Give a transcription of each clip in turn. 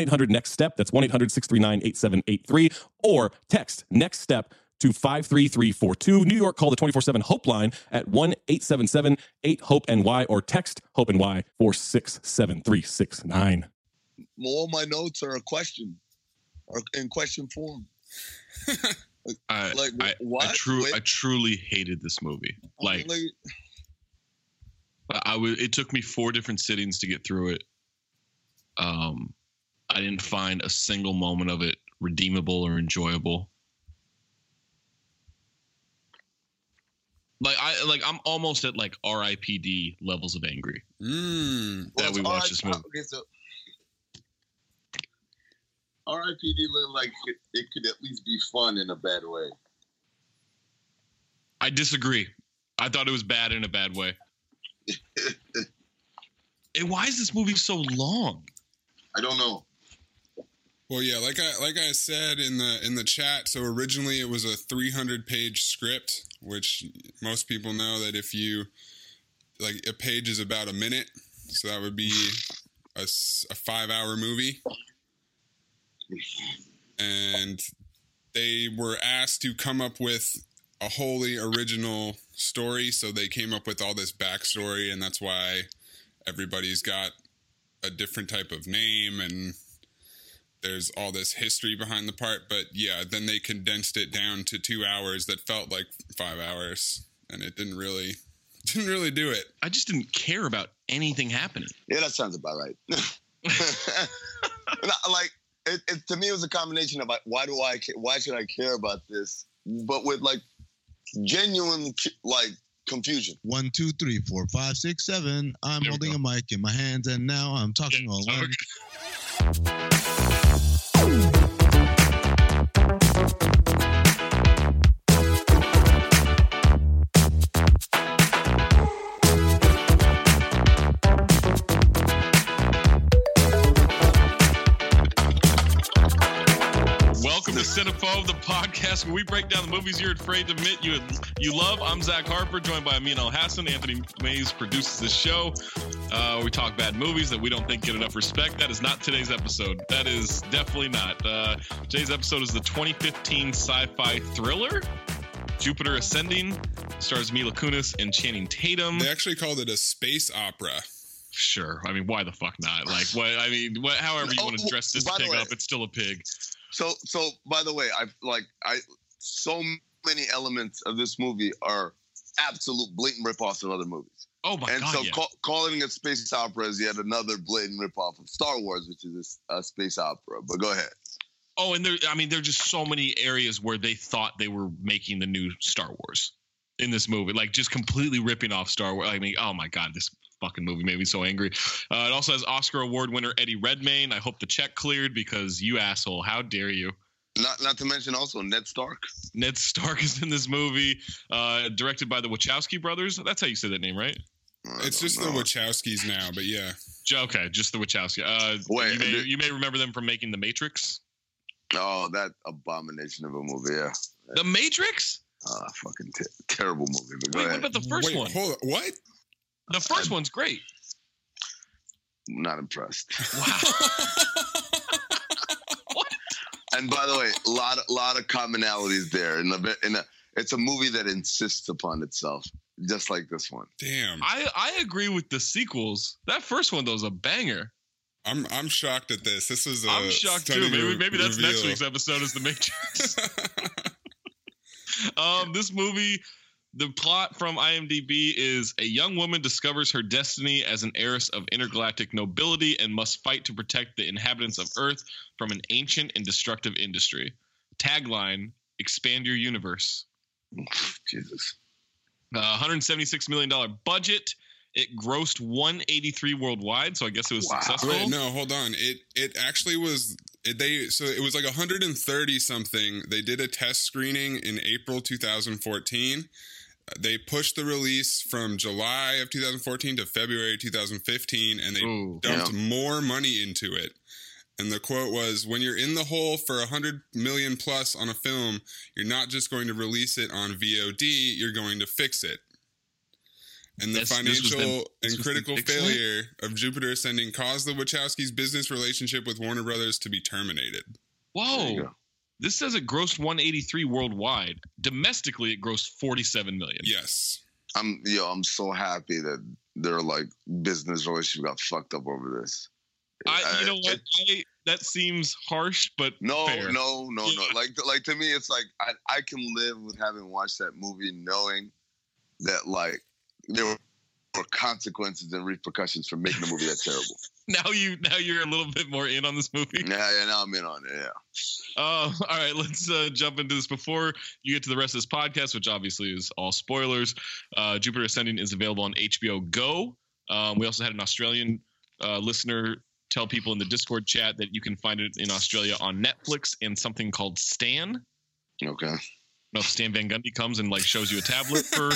800 Next Step. That's 1 800 639 8783. Or text Next Step to 53342. New York, call the 24 7 Hope line at 1 877 8 Hope NY or text Hope NY 467369. All my notes are a question, or in question form. I, Like, I, what? I, true, Wait. I truly hated this movie. Like, Like, I was. It took me four different sittings to get through it. Um, I didn't find a single moment of it redeemable or enjoyable. Like I like I'm almost at like RIPD levels of angry. Mm. that we well, watched this movie. Okay, so R.I.P.D. looked like it, it could at least be fun in a bad way. I disagree. I thought it was bad in a bad way. and why is this movie so long? I don't know. Well, yeah, like I like I said in the in the chat. So originally it was a 300 page script, which most people know that if you like a page is about a minute, so that would be a five hour movie. And they were asked to come up with a wholly original story, so they came up with all this backstory, and that's why everybody's got a different type of name and there's all this history behind the part but yeah then they condensed it down to two hours that felt like five hours and it didn't really didn't really do it I just didn't care about anything happening. Yeah, that sounds about right. Like it, it, to me, it was a combination of like, why do I, ca- why should I care about this? But with like genuine like confusion. One, two, three, four, five, six, seven. I'm There holding a mic in my hands, and now I'm talking all Okay. Cinephobe, the podcast where we break down the movies you're afraid to admit you you love. I'm Zach Harper, joined by Amin Elhassan. Anthony Mays produces this show. Uh, we talk bad movies that we don't think get enough respect. That is not today's episode. That is definitely not. Uh, today's episode is the 2015 sci-fi thriller Jupiter Ascending. Stars Mila Kunis and Channing Tatum. they actually called it a space opera Sure. I mean, why the fuck not? Like, what? I mean, what, however you Oh, want to dress this pig way- up, it's still a pig. So, so by the way, I like I so many elements of this movie are absolute blatant ripoffs of other movies. Oh my and god! And so yeah. ca- calling it space opera is yet another blatant ripoff of Star Wars, which is a, a space opera. But go ahead. Oh, and there, I mean, there are just so many areas where they thought they were making the new Star Wars in this movie, like just completely ripping off Star Wars. I mean, oh my God, this fucking movie made me so angry. Uh, it also has Oscar award winner Eddie Redmayne. I hope the check cleared because you asshole, how dare you? Not not to mention also Ned Stark. Ned Stark is in this movie, uh, directed by the Wachowski brothers. That's how you say that name, right? I It's don't just the. Wachowskis now, but yeah. Okay, just the Wachowski. Uh, Wait, you may, the- you may remember them from making The Matrix. Oh, that abomination of a movie. Yeah. The Matrix? Uh, fucking te- terrible movie. But go Wait, what about the first Wait, one? Hold on. What? The first one's great. Not impressed. Wow. What? And by the way, a lot, a lot of commonalities there. In a, bit- in a, it's a movie that insists upon itself, just like this one. Damn. I, I agree with the sequels. That first one, though, is a banger. I'm I'm shocked at this. This is a I'm shocked too. Maybe, maybe that's next week's episode is The Matrix. um, this movie, the plot from IMDb is a young woman discovers her destiny as an heiress of intergalactic nobility and must fight to protect the inhabitants of Earth from an ancient and destructive industry. Tagline: Expand your universe. Jesus. Uh, 176 million dollar budget. It grossed 183 worldwide, so I guess it was Wow. successful. Wait, no, hold on. It it actually was it, they so it was like 130 something. They did a test screening in April 2014. They pushed the release from July of 2014 to February 2015, and they Ooh. dumped more money into it. And the quote was, "When you're in the hole for a hundred million plus on a film, you're not just going to release it on VOD. You're going to fix it." And the This- this financial them- this and critical failure of Jupiter Ascending caused the Wachowskis' business relationship with Warner Brothers to be terminated. There you Whoa. Go. This says it grossed 183 worldwide. Domestically, it grossed 47 million. Yes. I'm yo. I'm so happy that their like business relationship got fucked up over this. I, you know what? I, that seems harsh, but no, fair. no, no, no. Like, like to me, it's like I, I can live with having watched that movie, knowing that like there consequences and repercussions for making a movie that terrible. Now you, now you're a little bit more in on this movie. Yeah, yeah. Now I'm in on it. Yeah. Uh, all right, let's uh, jump into this before you get to the rest of this podcast, which obviously is all spoilers. Uh, Jupiter Ascending is available on HBO Go. Um, we also had an Australian uh, listener tell people in the Discord chat that you can find it in Australia on Netflix and something called Stan. Okay. know if Stan Van Gundy comes and like shows you a tablet for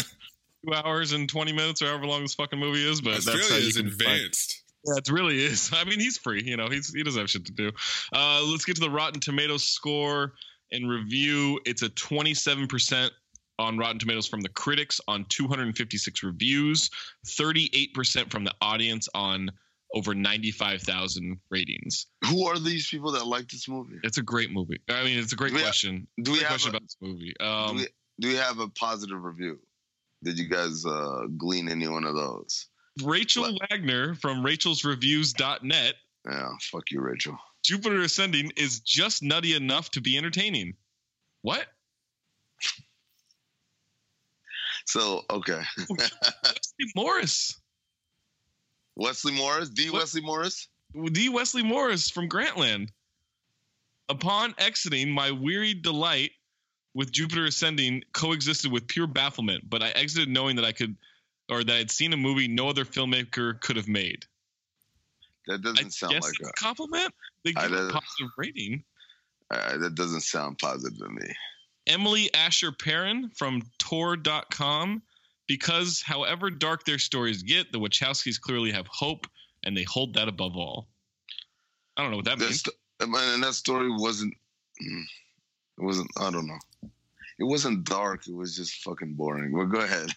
two hours and twenty minutes or however long this fucking movie is, but that's Australia you is find- advanced. Yeah, it really is. I mean, he's free. You know, he's he doesn't have shit to do. Uh, let's get to the Rotten Tomatoes score and review. It's a twenty seven percent on Rotten Tomatoes from the critics on 256 reviews, 38% from the audience on over 95,000 ratings. Who are these people that like this movie? It's a great movie. I mean, it's a great Do we have- question. Do we have question a, about this movie. do, Um, we, do we have a positive review? Did you guys uh, glean any one of those? Rachel Wagner from rachelsreviews.net Yeah, fuck you, Rachel. Jupiter Ascending is just nutty enough to be entertaining. What? So okay, Wesley Morris. Wesley Morris, D. What? Wesley Morris. D. Wesley Morris from Grantland. Upon exiting, my weary delight with Jupiter Ascending coexisted with pure bafflement, but I exited knowing that I could, or that I'd seen a movie no other filmmaker could have made. That doesn't sound guess like a. a compliment. They give a positive rating. Uh, that doesn't sound positive to me. Emily Asher Perrin from Tor.com. Because, however dark their stories get, the Wachowskis clearly have hope, and they hold that above all. I don't know what that That means. st- and that story wasn't. It wasn't. I don't know. It wasn't dark. It was just fucking boring. Well, go ahead.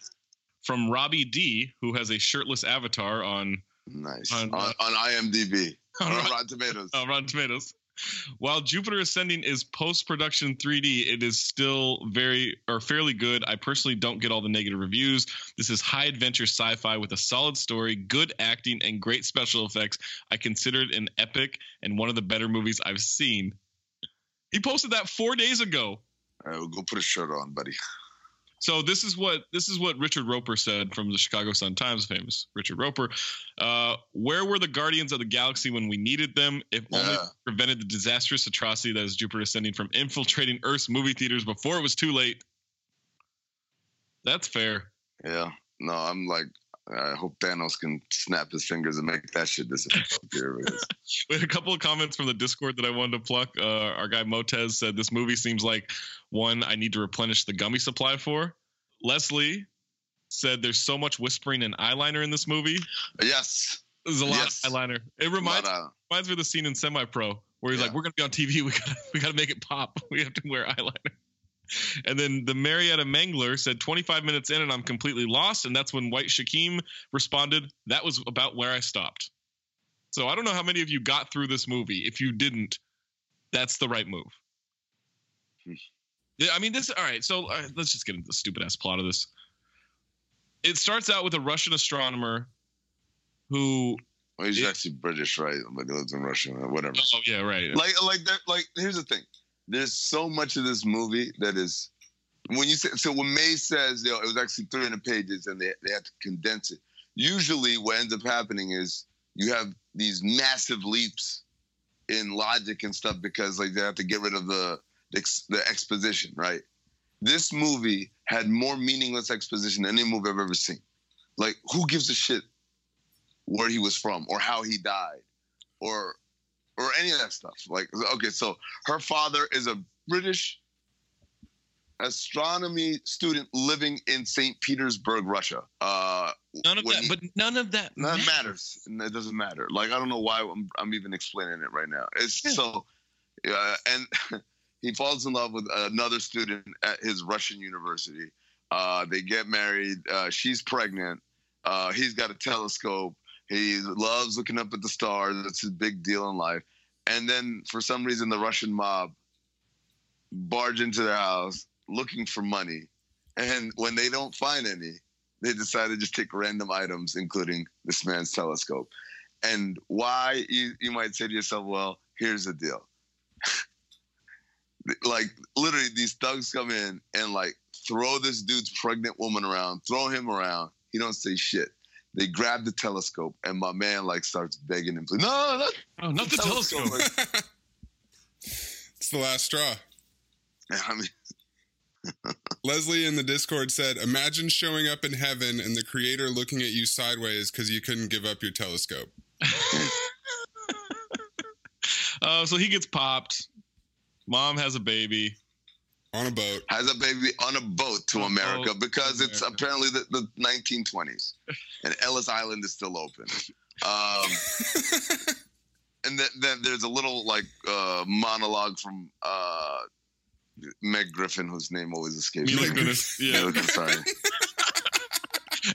From Robbie D, who has a shirtless avatar on Nice On, on, uh, on IMDb on or Rotten- Tomatoes. uh, Rotten Tomatoes. While Jupiter Ascending is post production 3D, it is still very or fairly good. I personally don't get all the negative reviews. This is high adventure sci fi with a solid story, good acting, and great special effects. I consider it an epic and one of the better movies I've seen. He posted that four days ago. All right, well, go put a shirt on, buddy. So this is what this is what Richard Roeper said from the Chicago Sun Times, famous Richard Roeper. Uh, where were the Guardians of the Galaxy when we needed them? If only Yeah. prevented the disastrous atrocity that is Jupiter ascending from infiltrating Earth's movie theaters before it was too late. That's fair. Yeah. No, I'm like. I hope Thanos can snap his fingers and make that shit disappear. We had a couple of comments from the Discord that I wanted to pluck. Uh, our guy Motez said this movie seems like one I need to replenish the gummy supply for. Leslie said there's so much whispering and eyeliner in this movie. Yes. There's a lot Yes. of eyeliner. It reminds of- reminds me of the scene in Semi Pro where he's Yeah. like, "We're gonna be on TV. We gotta we gotta make it pop. We have to wear eyeliner." And then the Marietta Mangler said 25 minutes in and I'm completely lost. And that's when White Shakim responded, That was about where I stopped. So I don't know how many of you got through this movie. If you didn't, that's the right move. Yeah, I mean, this, all right. So uh, let's just get into the stupid ass plot of this. It starts out with a Russian astronomer who, Well, he's Yeah. actually British, right? But he lives in Russia, or whatever. oh, yeah, right. Like, like, that, like. Here's the thing. There's so much of this movie that is. When you say so, when May says, you know, it was actually 300 pages and they they had to condense it. Usually, what ends up happening is you have these massive leaps in logic and stuff because like they have to get rid of the the exposition, right? This movie had more meaningless exposition than any movie I've ever seen. Like, who gives a shit where he was from or how he died or or any of that stuff? Like, okay, so her father is a British astronomy student living in St. Petersburg, Russia. Uh, none of that, he- but none of that. None matters. matters. It doesn't matter. Like I don't know why I'm, I'm even explaining it right now. It's Yeah. so, uh, and he falls in love with another student at his Russian university. Uh, they get married. Uh, she's pregnant. Uh, he's got a telescope. He loves looking up at the stars. That's his big deal in life. And then for some reason, the Russian mob barge into their house looking for money. And when they don't find any, they decide to just take random items, including this man's telescope. And why you, you might say to yourself, well, here's the deal. like literally these thugs come in and like throw this dude's pregnant woman around, throw him around. He don't say shit. They grab the telescope and my man like starts begging him, no, not Oh, not the telescope. Like, it's the last straw. I mean, Leslie in the Discord said, "Imagine showing up in heaven and the Creator looking at you sideways because you couldn't give up your telescope." uh, so he gets popped. Mom has a baby. On a boat. has a baby on a boat to On America boat because to it's America. apparently the, the 1920s and Ellis Island is still open. Um, and then, then there's a little like uh, monologue from uh, Meg Griffin, whose name always escapes Mila me. Kunis. Yeah, Mila sorry.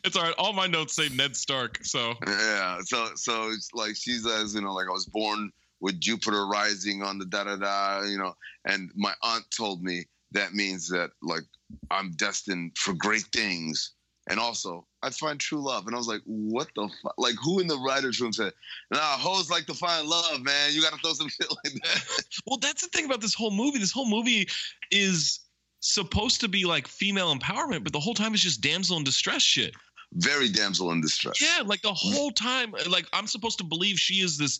it's all right. All my notes say Ned Stark. So Yeah, so so it's like she says, you know, like I was born with Jupiter rising on the da da da, you know, and my aunt told me that means that like I'm destined for great things, and also I'd find true love. And I was like, what the fuck? Like, who in the writers' room said, nah, hoes like to find love, man. You got to throw some shit like that. Well, that's the thing about this whole movie. This whole movie is supposed to be like female empowerment, but the whole time it's just damsel in distress shit. Very damsel in distress. Yeah, like the whole time, like I'm supposed to believe she is this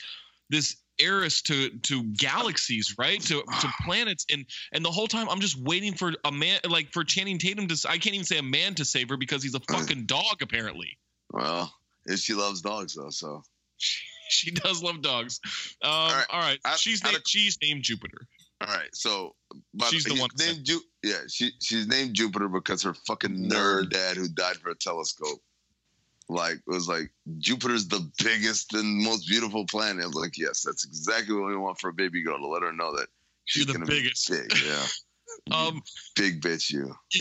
this heiress to to galaxies, right? To to planets, and and the whole time I'm just waiting for a man, like for Channing Tatum to. I can't even say a man to save her because he's a fucking dog. Apparently, Well, she loves dogs though, so she does love dogs. Um, all right, right, out- she's out named she's named Jupiter. All right, so She's the he's one Named Ju- yeah, she she's named Jupiter because her fucking nerd dad who died for a telescope, like it was like Jupiter's the biggest and most beautiful planet. I was like, yes, that's exactly what we want for a baby girl to let her know that she's You're the biggest. be big. Yeah, Um, big bitch, you.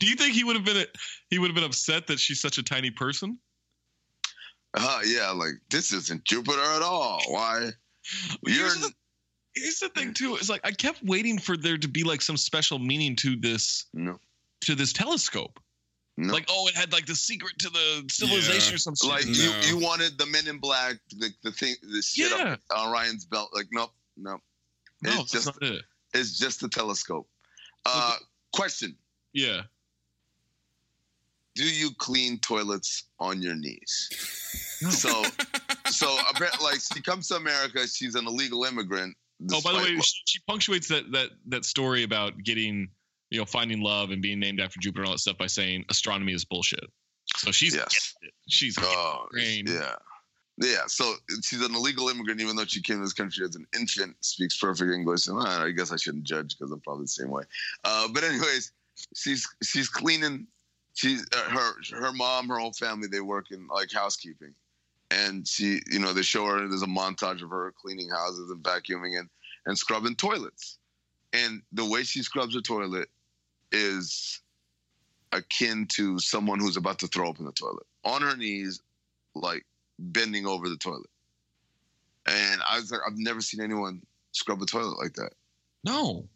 do you think he would have been he would have been upset that she's such a tiny person? Uh, yeah, like this isn't Jupiter at all. Why? You're Here's the, here's the thing too. It's like I kept waiting for there to be like some special meaning to this no, to this telescope. No. Like oh, it had like the secret to the civilization Yeah. or some shit. like No. you, you wanted the Men in Black, the, the thing, the shit yeah, up Orion's belt. Like, nope, nope. no, it's that's just not it. It's just a telescope. Uh, question: Yeah. Do you clean toilets on your knees? So, so apparently, like she comes to America, she's an illegal immigrant. Oh, by the way, what- she, she punctuates that that that story about getting you know finding love and being named after Jupiter and all that stuff by saying astronomy is bullshit. So she's yes, she's oh, yeah, yeah. So she's an illegal immigrant, even though she came to this country as an infant, speaks perfect English. And uh, I guess I shouldn't judge because I'm probably the same way. Uh, but anyways, she's she's cleaning she uh, her her mom, her whole family, they work in like housekeeping, and she, you know, they show her. There's a montage of her cleaning houses and vacuuming and and scrubbing toilets, and the way she scrubs a toilet is akin to someone who's about to throw up in the toilet on her knees, like bending over the toilet. And I was like, I've never seen anyone scrub a toilet like that. No.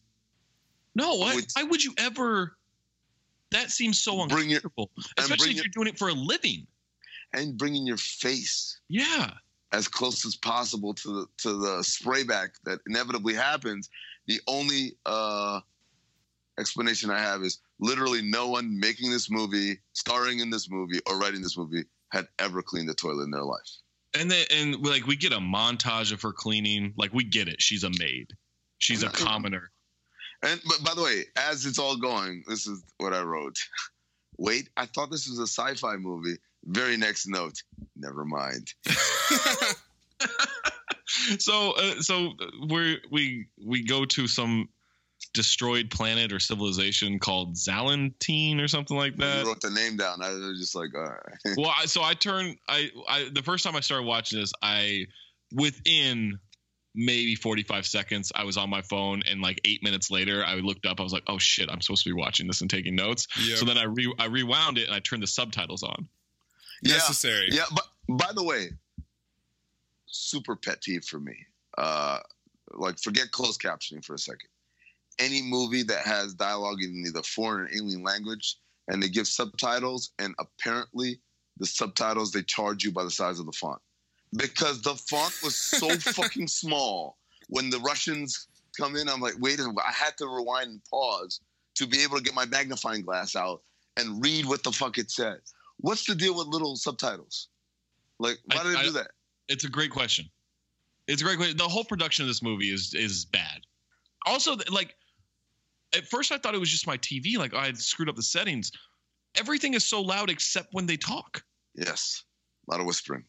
No, why, why would you ever? That seems so Bring your- uncomfortable, especially if your- you're doing it for a living. And bringing your face Yeah. as close as possible to the to the spray back that inevitably happens. The only uh, explanation I have is literally no one making this movie, starring in this movie, or writing this movie had ever cleaned a toilet in their life. And then and like we get a montage of her cleaning. Like we get it. She's a maid. She's a commoner. And but by the way, as it's all going, this is what I wrote. Wait, I thought this was a sci-fi movie. Very next note. Never mind. So uh, so we we we go to some destroyed planet or civilization called Zalantine or something like that. you wrote the name down. I was just like, all right. well, I, so I turned. I, I the first time I started watching this, I within maybe 45 seconds, I was on my phone, and like eight minutes later, I looked up. I was like, "Oh shit, I'm supposed to be watching this and taking notes." Yep. So then I re I rewound it and I turned the subtitles on. Yeah. necessary. Yeah, but by the way, super pet peeve for me. Uh, like, forget closed captioning for a second. Any movie that has dialogue in either foreign or alien language, and they give subtitles, and apparently the subtitles they charge you by the size of the font, because the font was so fucking small when the Russians come in. I'm like, wait a minute, I had to rewind and pause to be able to get my magnifying glass out and read what the fuck it said. What's the deal with little subtitles? Like, why I- do they I- do that? It's a great question. It's a great question. The whole production of this movie is is bad. Also, like at first, I thought it was just my TV. Like I had screwed up the settings. Everything is so loud except when they talk. Yes, a lot of whispering,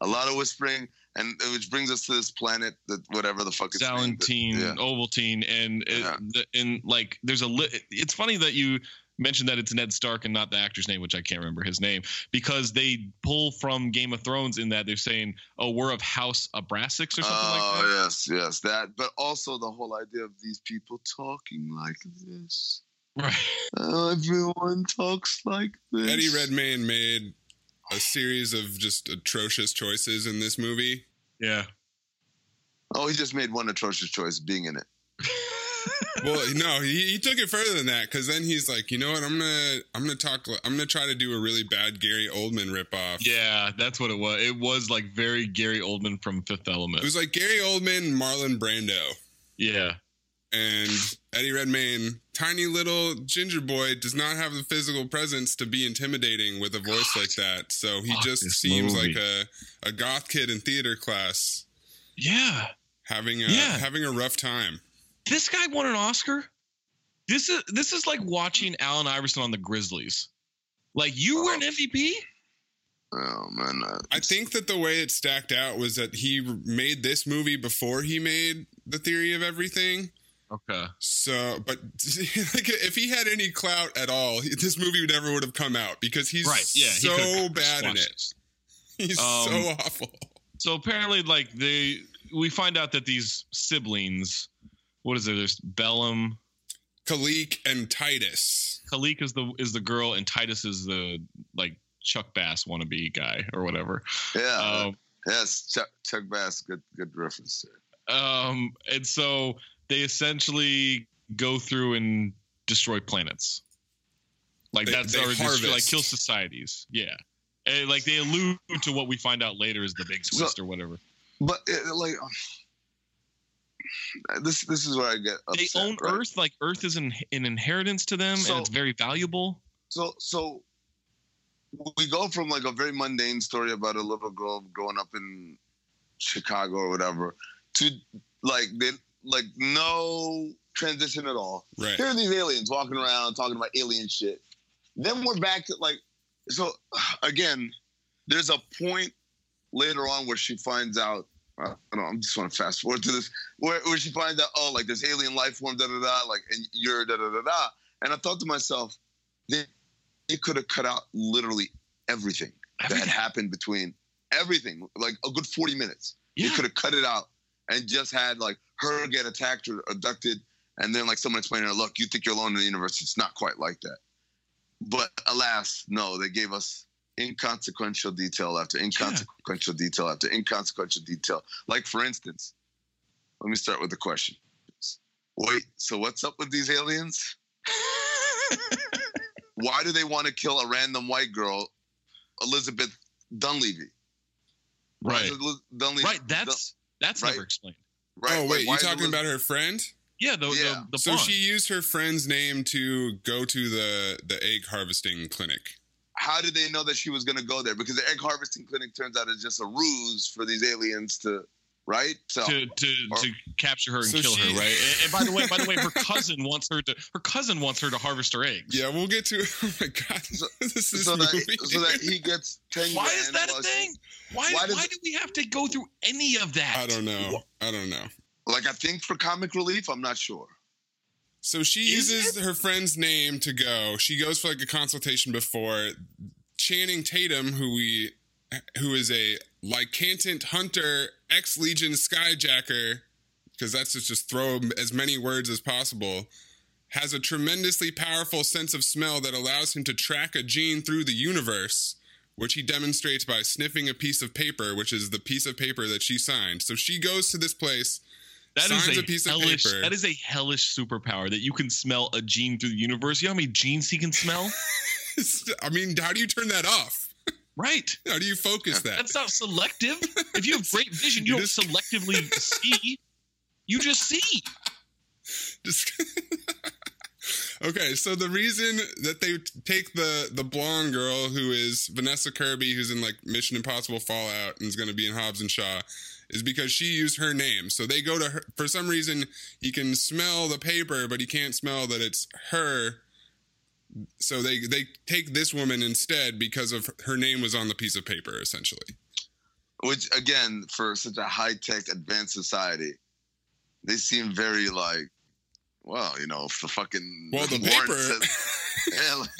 a lot of whispering, and which brings us to this planet that whatever the fuck is named. Salantine, Yeah. Ovaltine, and it, Yeah. the, and like there's a li- it's funny that you mentioned that it's Ned Stark and not the actor's name, which I can't remember his name, because they pull from Game of Thrones in that they're saying, "Oh, we're of House Abraxas" or something oh like that. Oh yes, yes, that. But also the whole idea of these people talking like this. Right. Oh, everyone talks like this. Eddie Redmayne made a series of just atrocious choices in this movie. Yeah. Oh, he just made one atrocious choice, being in it. Well, no, he, he took it further than that because then he's like, you know what? I'm gonna I'm gonna talk. I'm gonna try to do a really bad Gary Oldman ripoff. Yeah, that's what it was. It was like very Gary Oldman from Fifth Element. It was like Gary Oldman, Marlon Brando, yeah. and Eddie Redmayne. Tiny little ginger boy does not have the physical presence to be intimidating with a voice like that. So he Fuck just seems movie. like a a goth kid in theater class Yeah. having a Yeah. having a rough time. This guy won an Oscar. This is this is like watching Allen Iverson on the Grizzlies. Like you were an MVP? Oh man, uh, I think that the way it stacked out was that he made this movie before he made The Theory of Everything. Okay. So, but like, if he had any clout at all, this movie never would have come out because he's Right. Yeah. so could've bad in it. this. He's Um, so awful. So apparently, like they, we find out that these siblings, what is it? There's Balem. Kalique and Titus. Kalique is the is the girl, and Titus is the like Chuck Bass wannabe guy or whatever. yeah, Um, yes, Chuck, Chuck Bass, good good reference there. um, and so they essentially go through and destroy planets. Like They- that's they or destroy, like kill societies. Yeah. And, like they allude to what we find out later is the big So- twist or whatever. But uh, like, this this is where I get They upset, own right? Earth, like Earth is an, an inheritance to them, So- and it's very valuable. So so we go from like a very mundane story about a little girl growing up in Chicago or whatever to like they like no transition at all. Right. Here are these aliens walking around talking about alien shit. Then we're back to like so again, there's a point later on where she finds out I don't know, I'm just want to fast forward to this where, where she finds out, oh, like this alien life form, da da da, like and you're da da da da. And I thought to myself, they they could have cut out literally everything, that had happened between everything, like a good 40 minutes. Yeah. They could have cut it out and just had like her get attacked or abducted, and then like someone explaining, her, "Look, you think you're alone in the universe. It's not quite like that." But alas, no, they gave us inconsequential detail after inconsequential detail after inconsequential detail. Like for instance, let me start with the question. Wait, so what's up with these aliens? Why do they want to kill a random white girl, Elizabeth Dunleavy? Right. Dunleavy? Right. That's that's right. never explained. Right, oh like, wait, you is talking Eliz- about her friend? Yeah. The Yeah. the, the So she used her friend's name to go to the the egg harvesting clinic. How did they know that she was going to go there? Because the egg harvesting clinic turns out is just a ruse for these aliens to, right? So to to, Or- to capture her and So kill she- her, right? And, and by the way, by the way, her cousin wants her to her cousin wants her to harvest her eggs. Yeah, we'll get to. Oh my god, So- this is so that so that he gets ten. Why is that a thing? Why Why why, do we have to go through any of that? I don't know. I don't know. Like I think for comic relief, I'm not sure. So she Is uses her friend's name to go. She goes for like a consultation before. Channing Tatum, who we, who is a lycantant hunter, ex Legion skyjacker, because that's just, just throw as many words as possible, has a tremendously powerful sense of smell that allows him to track a gene through the universe, which he demonstrates by sniffing a piece of paper, which is the piece of paper that she signed. So she goes to this place. That is a, a piece of hellish. paper. That is a hellish superpower that you can smell a gene through the universe. You know how many genes he can smell? I mean, how do you turn that off? right. How do you focus that? That's not selective. If you have great vision, you, You don't just- selectively see. You just see. Just okay. So the reason that they take the the blonde girl who is Vanessa Kirby, who's in like Mission Impossible Fallout and is going to be in Hobbs and Shaw, is because she used her name. So they go to her for some reason. He can smell the paper, but he can't smell that it's her. So they they take this woman instead because of her name was on the piece of paper, essentially. Which again, for such a high tech, advanced society, they seem very like, well, you know, if the fucking Well, the paper. says- yeah, like,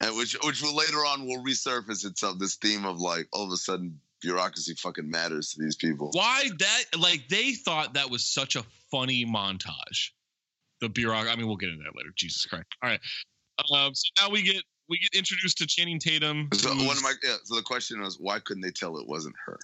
and which which will later on will resurface itself. This theme of like all of a sudden bureaucracy fucking matters to these people. Why that? Like they thought that was such a funny montage. The bureaucracy. I mean, we'll get into that later. Jesus Christ. All right. Um, so now we get we get introduced to Channing Tatum. So one of my yeah, so the question was why couldn't they tell it wasn't her?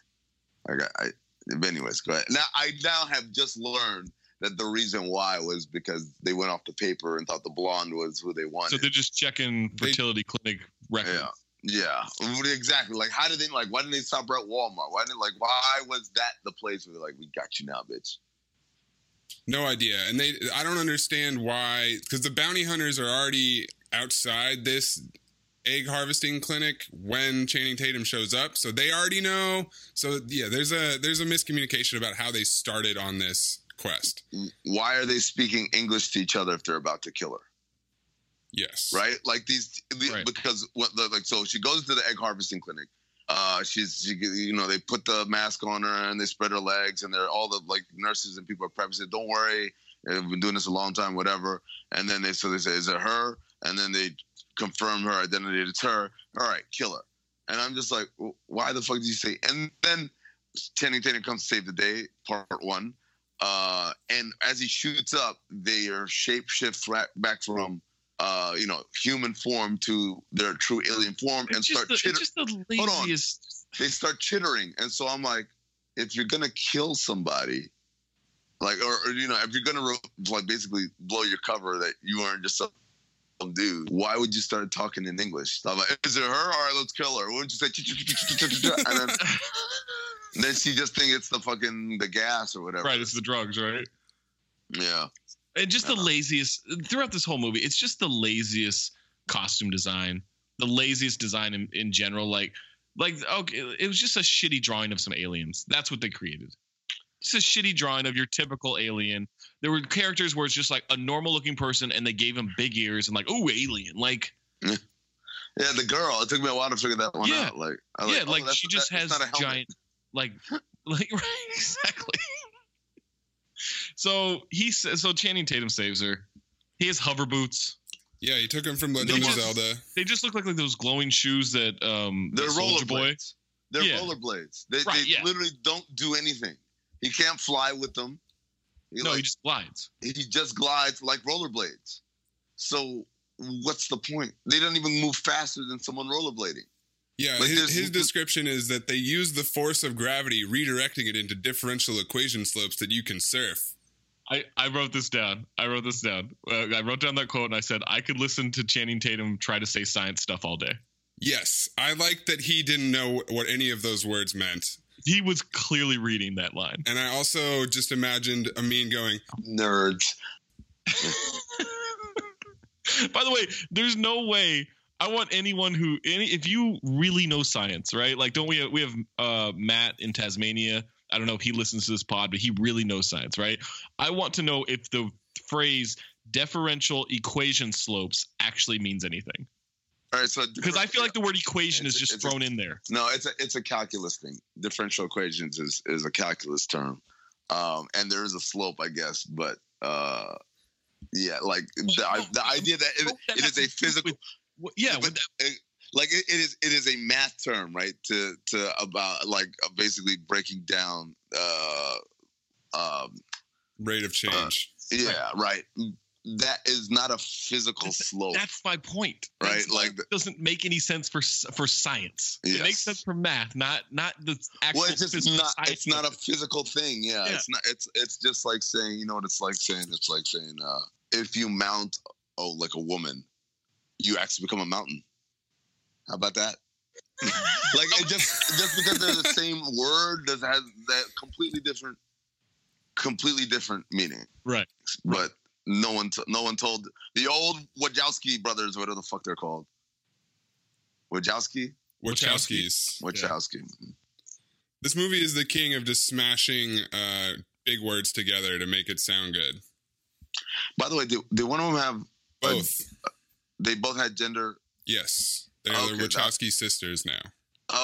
I I anyways, go ahead. Now I now have just learned that the reason why was because they went off the paper and thought the blonde was who they wanted. so they're just checking They- fertility clinic records. yeah. Yeah. Exactly. Like how did they like why didn't they stop at Walmart? Why didn't like why was that the place where they're like, We got you now, bitch? No idea. And they I don't understand why cuz the bounty hunters are already outside this egg harvesting clinic when Channing Tatum shows up. So they already know. So yeah, there's a there's a miscommunication about how they started on this quest. Why are they speaking English to each other if they're about to kill her? Yes. right? Like these, the, Right. because what the like, so she goes to the egg harvesting clinic. Uh, she's she, you know they put the mask on her and they spread her legs and they're all the like nurses and people are prepping. Said, "Don't worry, we've been doing this a long time, whatever." And then they so they say, "Is it her?" And then they confirm her identity. It's her. All right, kill her. And I'm just like, why the fuck did you say? And then Channing Tatum comes to save the day, part one. Uh, and as he shoots up, they are shapeshift ra- back from uh, you know, human form to their true alien form and It's start just, the, chitter- it's just the Hold on. they start chittering. And so I'm like, if you're gonna kill somebody, like, or, or you know, if you're gonna re- like basically blow your cover that you aren't just some some dude, why would you start talking in English? I'm like, is it her? All right, let's kill her. Wouldn't you say? And then, then she just think it's the fucking the gas or whatever. right, it's the drugs, right? Yeah. And just the Uh-huh. laziest throughout this whole movie. It's just the laziest costume design, the laziest design in, in general. Like, like okay, it was just a shitty drawing of some aliens. That's what they created. It's a shitty drawing of your typical alien. There were characters where it's just like a normal looking person, and they gave him big ears and like, oh, alien. Like, Yeah, the girl. It took me a while to figure that one Yeah. out. Like, I yeah, oh, like she just that- has a giant, like, like right, exactly. So he says, so Channing Tatum saves her. He has hover boots. Yeah, he took him from Legend of Zelda. They just look like, like those glowing shoes that um They're that Soulja rollerblades. They're Yeah. rollerblades. They, Right, they yeah. literally don't do anything. He can't fly with them. He, No, like, he just glides. he just glides like rollerblades. So what's the point? They don't even move faster than someone rollerblading. Yeah, Like, his, his description is that they use the force of gravity, redirecting it into differential equation slopes that you can surf. I, I wrote this down. I wrote this down. Uh, I wrote down that quote and I said I could listen to Channing Tatum try to say science stuff all day. Yes, I like that he didn't know what any of those words meant. He was clearly reading that line. And I also just imagined Amin going, Nerds. By the way, there's no way I want anyone who any if you really know science, right? Like don't we have, we have uh Matt in Tasmania. I don't know if he listens to this pod, but he really knows science, right? I want to know if the phrase differential equation slopes actually means anything. All right, so Because I feel like the word equation is just it's a- thrown in there. No, it's a it's a calculus thing. Differential equations is is a calculus term, um, and there is a slope, I guess. But uh, yeah, like the, the idea that it, it is a physical, Well, yeah, but, with- uh, like it, it is it is a math term, right? To to about like uh, basically breaking down. Uh, um, rate of change. yeah, right. That is not a physical slope. that's my point. Right, That's like it the- doesn't make any sense for for science. It makes sense for math, not not the actual. well, it's just not. It's not a physical thing. Yeah, Yeah. it's not. It's it's just like saying. You know what it's like saying? It's like saying uh, if you mount oh like a woman, you actually become a mountain. How about that? like it just just because they're the same word does has that completely different, completely different meaning. right. But no one t- no one told the old Wachowski brothers whatever the fuck they're called. Wachowski, Wachowskis. Wachowski. This movie is the king of just smashing uh, big words together to make it sound good. By the way, did, did one of them have Both. they both had gender yes. They're Okay, the that- Wachowski sisters now.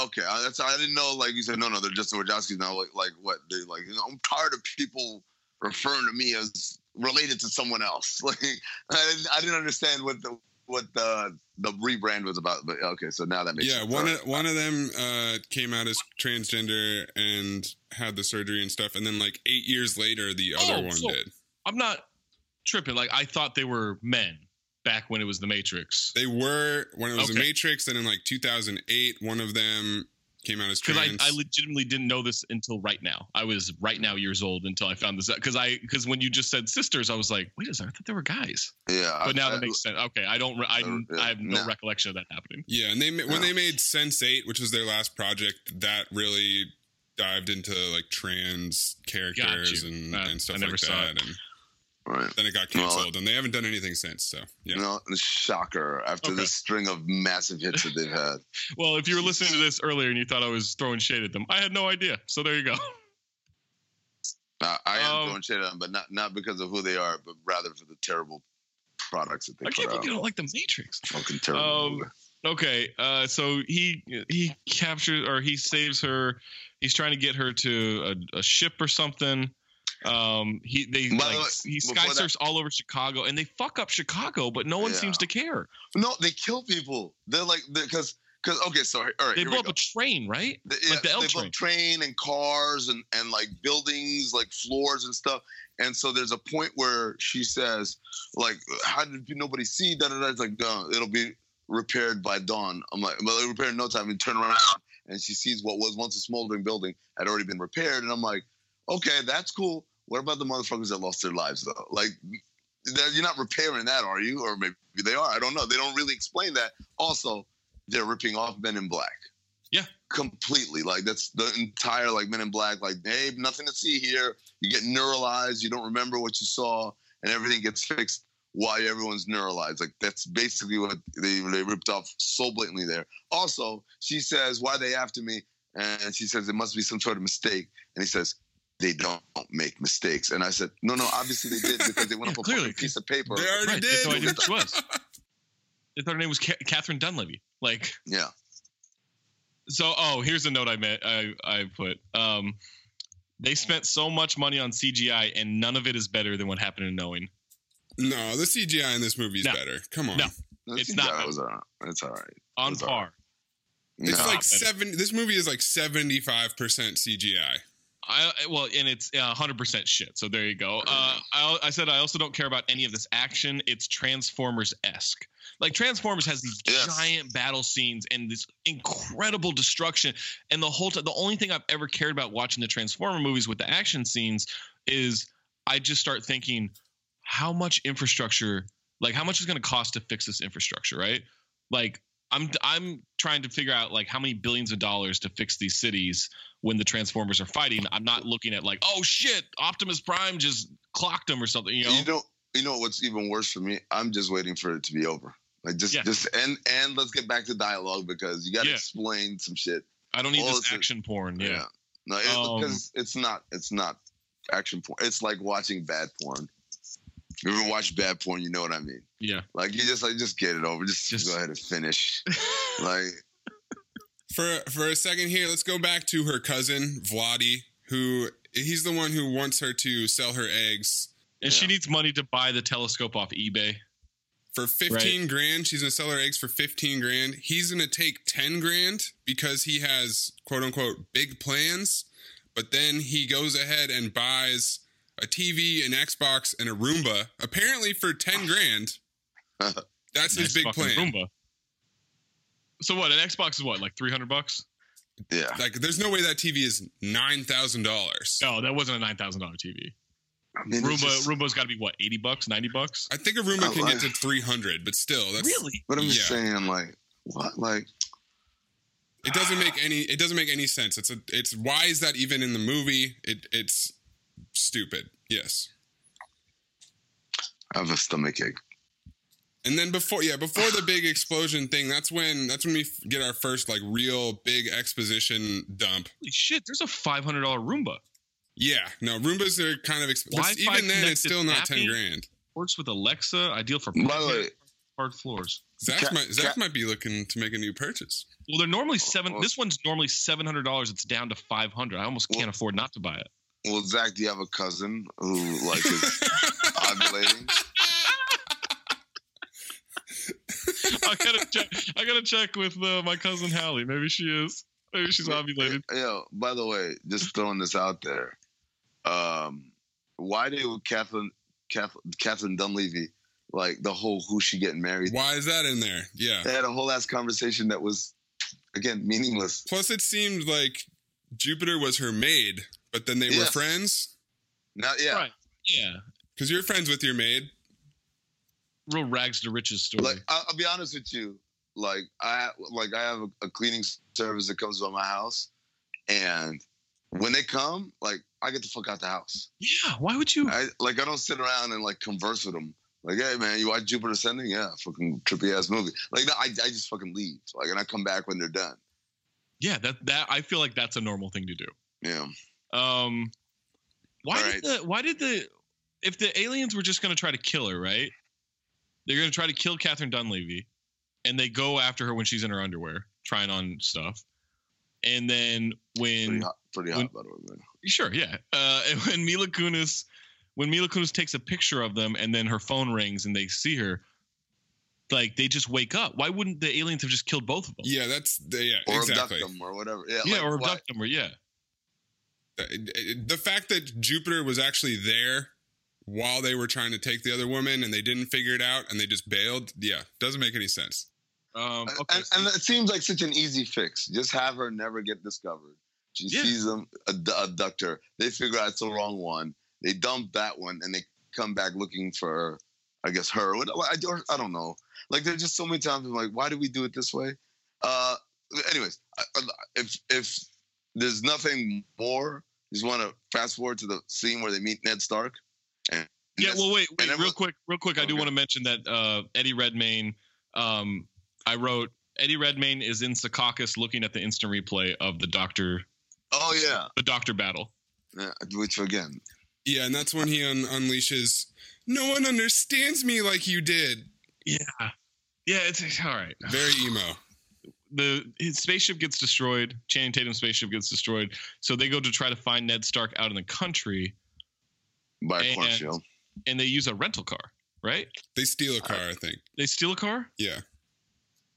okay uh, that's i didn't know like you said no no they're just the wachowskis now like like what they like you know i'm tired of people referring to me as related to someone else like i didn't, I didn't understand what the what the the rebrand was about but okay so now that makes Yeah, sense. one of, one of them uh, came out as transgender and had the surgery and stuff, and then like eight years later, the other Oh, one so- did. I'm not tripping. Like I thought they were men back when it was the Matrix. They were when it was the Matrix, and in like 2008, one of them came out as Because trans. I, I legitimately didn't know this until right now. I was right now years old until I found this out. Because I because when you just said sisters, I was like, wait a second, I thought they were guys. yeah But now I, that makes sense. Okay, I don't. I, I have no no. recollection of that happening. yeah, and they ma- when No. they made Sense8, which was their last project, that really dived into like trans characters and, Uh, and stuff I never like saw that, and right then it got Well, canceled, and they haven't done anything since. So yeah, know shocker after Okay. this string of massive hits that they've had Well, if you were listening to this earlier and you thought I was throwing shade at them, I had no idea. So there you go. I, I am Um, throwing shade at them but not not because of who they are but rather for the terrible products that they I can't out believe you don't like the Matrix. fucking terrible Um. Okay, uh, so he he captures or he saves her. He's trying to get her to a, a ship or something. Um, he they By like way, he sky that- surfs all over Chicago, and they fuck up Chicago, but no one Yeah. seems to care. No, they kill people. They're like because because okay, sorry, all right, They blow up go. a train, right? The- like the L they blow train. up train and cars and and like buildings, like floors and stuff. And so there's a point where she says, like, how did nobody see? Da da da. It's like, no, it'll be repaired by dawn. I'm like, well, repaired in no time. And turn around and she sees what was once a smoldering building had already been repaired. And I'm like, okay, that's cool. What about the motherfuckers that lost their lives though? Like, you're not repairing that, are you? Or maybe they are. I don't know. They don't really explain that. Also, they're ripping off Men in Black. Yeah. Completely. Like that's the entire like Men in Black. Like, hey, nothing to see here. You get neuralized. You don't remember what you saw, and everything gets fixed while everyone's neuralized. Like that's basically what they they ripped off so blatantly there. Also, she says, "Why are they after me?" And she says, "It must be some sort of mistake." And he says. They don't make mistakes, and I said, "No, no. Obviously they did because they went Yeah, up a clearly, fucking piece of paper." they already Right, they had no idea did. she was. They thought her name was Ca- Catherine Dunleavy. Like, Yeah, so oh, here's a note I met. I I put. Um, they spent so much money on CGI, and none of it is better than what happened in Knowing. No, the CGI in this movie is No. better. Come on. No. The It's CGI not- was all right. It's all right. On It's all par. It's No. like seven. This movie is like seventy-five percent CGI. I well, and it's uh, 100% shit. So there you go. Uh, I, I said I also don't care about any of this action. It's Transformers esque. Like Transformers has these Yes. giant battle scenes and this incredible destruction. And the whole time, the only thing I've ever cared about watching the Transformer movies with the action scenes is I just start thinking, how much infrastructure, like how much is going to cost to fix this infrastructure, right? Like I'm I'm trying to figure out like how many billions of dollars to fix these cities when the Transformers are fighting. I'm not looking at like, oh shit, Optimus Prime just clocked him or something. You know? You know, you know what's even worse for me? I'm just waiting for it to be over. Like just, Yeah. just and and let's get back to dialogue because you got to Yeah. explain some shit. I don't need Well, this a- action porn. Yeah. No, it, Um, because it's not. It's not action porn. It's like watching bad porn. If you ever watch bad porn, you know what I mean. Yeah. Like you just like just get it over. Just, Just- go ahead and finish. like For for a second here, let's go back to her cousin Vladi, who he's the one who wants her to sell her eggs And she needs money to buy the telescope off eBay. for fifteen grand. She's gonna sell her eggs for fifteen grand. He's gonna take ten grand because he has quote unquote big plans. But then he goes ahead and buys a TV, an Xbox, and a Roomba, apparently for ten grand. That's his big fucking plan. Roomba. So what? An Xbox is what? Like three hundred bucks? yeah. Like, there's no way that TV is nine thousand dollars. No, that wasn't a nine thousand dollar TV. I mean, Roomba just- Roomba's got to be what? Eighty bucks? Ninety bucks? I think a Roomba Oh, can get to three hundred, but still, that's But I'm just Yeah. saying, like, what? Like, It doesn't make any. It doesn't make any sense. It's a. It's why is that even in the movie? It. It's stupid. Yes. I have a stomach ache. And then before, yeah, before the big explosion thing, that's when that's when we get our first like real big exposition dump. Holy shit! There's a five hundred dollar Roomba. Yeah, no, Roombas are kind of expensive. even then, it's still not ten grand. Works with Alexa. Ideal for By hard floors. Zach Ca- might Zach ca- might be looking to make a new purchase. Well, they're normally seven. well- This one's normally seven hundred dollars. It's down to five hundred. I almost can't afford not to buy it. Well, Zach, do you have a cousin who like is ovulating? I gotta check. I gotta check with uh, my cousin Hallie. Maybe she is. Maybe she's ovulated. Yo, by the way, just throwing this out there. Um, why did Catherine, Catherine, Catherine Dunlevy, like the whole who she getting married? Why is that in there? Yeah. They had a whole ass conversation that was, again, meaningless. Plus, it seemed like Jupiter was her maid, but then they were friends Not yeah, Right. Yeah. because you're friends with your maid. Real rags to riches story. like I'll, I'll be honest with you. Like I like I have a, a cleaning service that comes by my house, and when they come, like I get the fuck out the house. yeah. Why would you? I like I don't sit around and like converse with them. Like, hey man, you watch Jupiter Ascending? Yeah, fucking trippy ass movie. Like, no, I, I just fucking leave. Like, and I come back when they're done. Yeah. That that I feel like that's a normal thing to do. Yeah. Um, why All did the why did the if the aliens were just going to try to kill her, right? They're going to try to kill Catherine Dunlevy, and they go after her when she's in her underwear, trying on stuff. And then when Pretty when hot, pretty when- hot, by the way, man. sure, yeah, uh, and when Mila Kunis when Mila Kunis takes a picture of them, and then her phone rings and they see her, like they just wake up. Why wouldn't the aliens have just killed both of them? Yeah, that's the, yeah Or exactly. abduct them or whatever. Yeah, Yeah, like, or why- abduct them, or yeah. The the fact that Jupiter was actually there while they were trying to take the other woman and they didn't figure it out and they just bailed, yeah, doesn't make any sense. Um, And- okay, and, so- and it seems like such an easy fix. Just have her never get discovered. She Yeah. sees them ad- abduct her. They figure out it's the wrong one. They dump that one, and they come back looking for, I guess, her. I, don't know. Like there's just so many times I'm like, why do we do it this way? Uh, anyways, I- I- if if there's nothing more, just want to fast forward to the scene where they meet Ned Stark. And Yeah, well, wait, wait, then real quick, real quick. I do want to mention that uh, Eddie Redmayne. Um, I wrote Eddie Redmayne is in Secaucus looking at the instant replay of the Doctor, oh yeah, the Doctor battle. yeah, which again, Yeah, and that's when he un- unleashes. No one understands me like you did. Yeah, yeah, it's all right. Very emo. The his spaceship gets destroyed. Channing Tatum's spaceship gets destroyed. So they go to try to find Ned Stark out in the country, by And- cornfield. and they use a rental car. right? They steal a uh, car, I think. They steal a car. Yeah.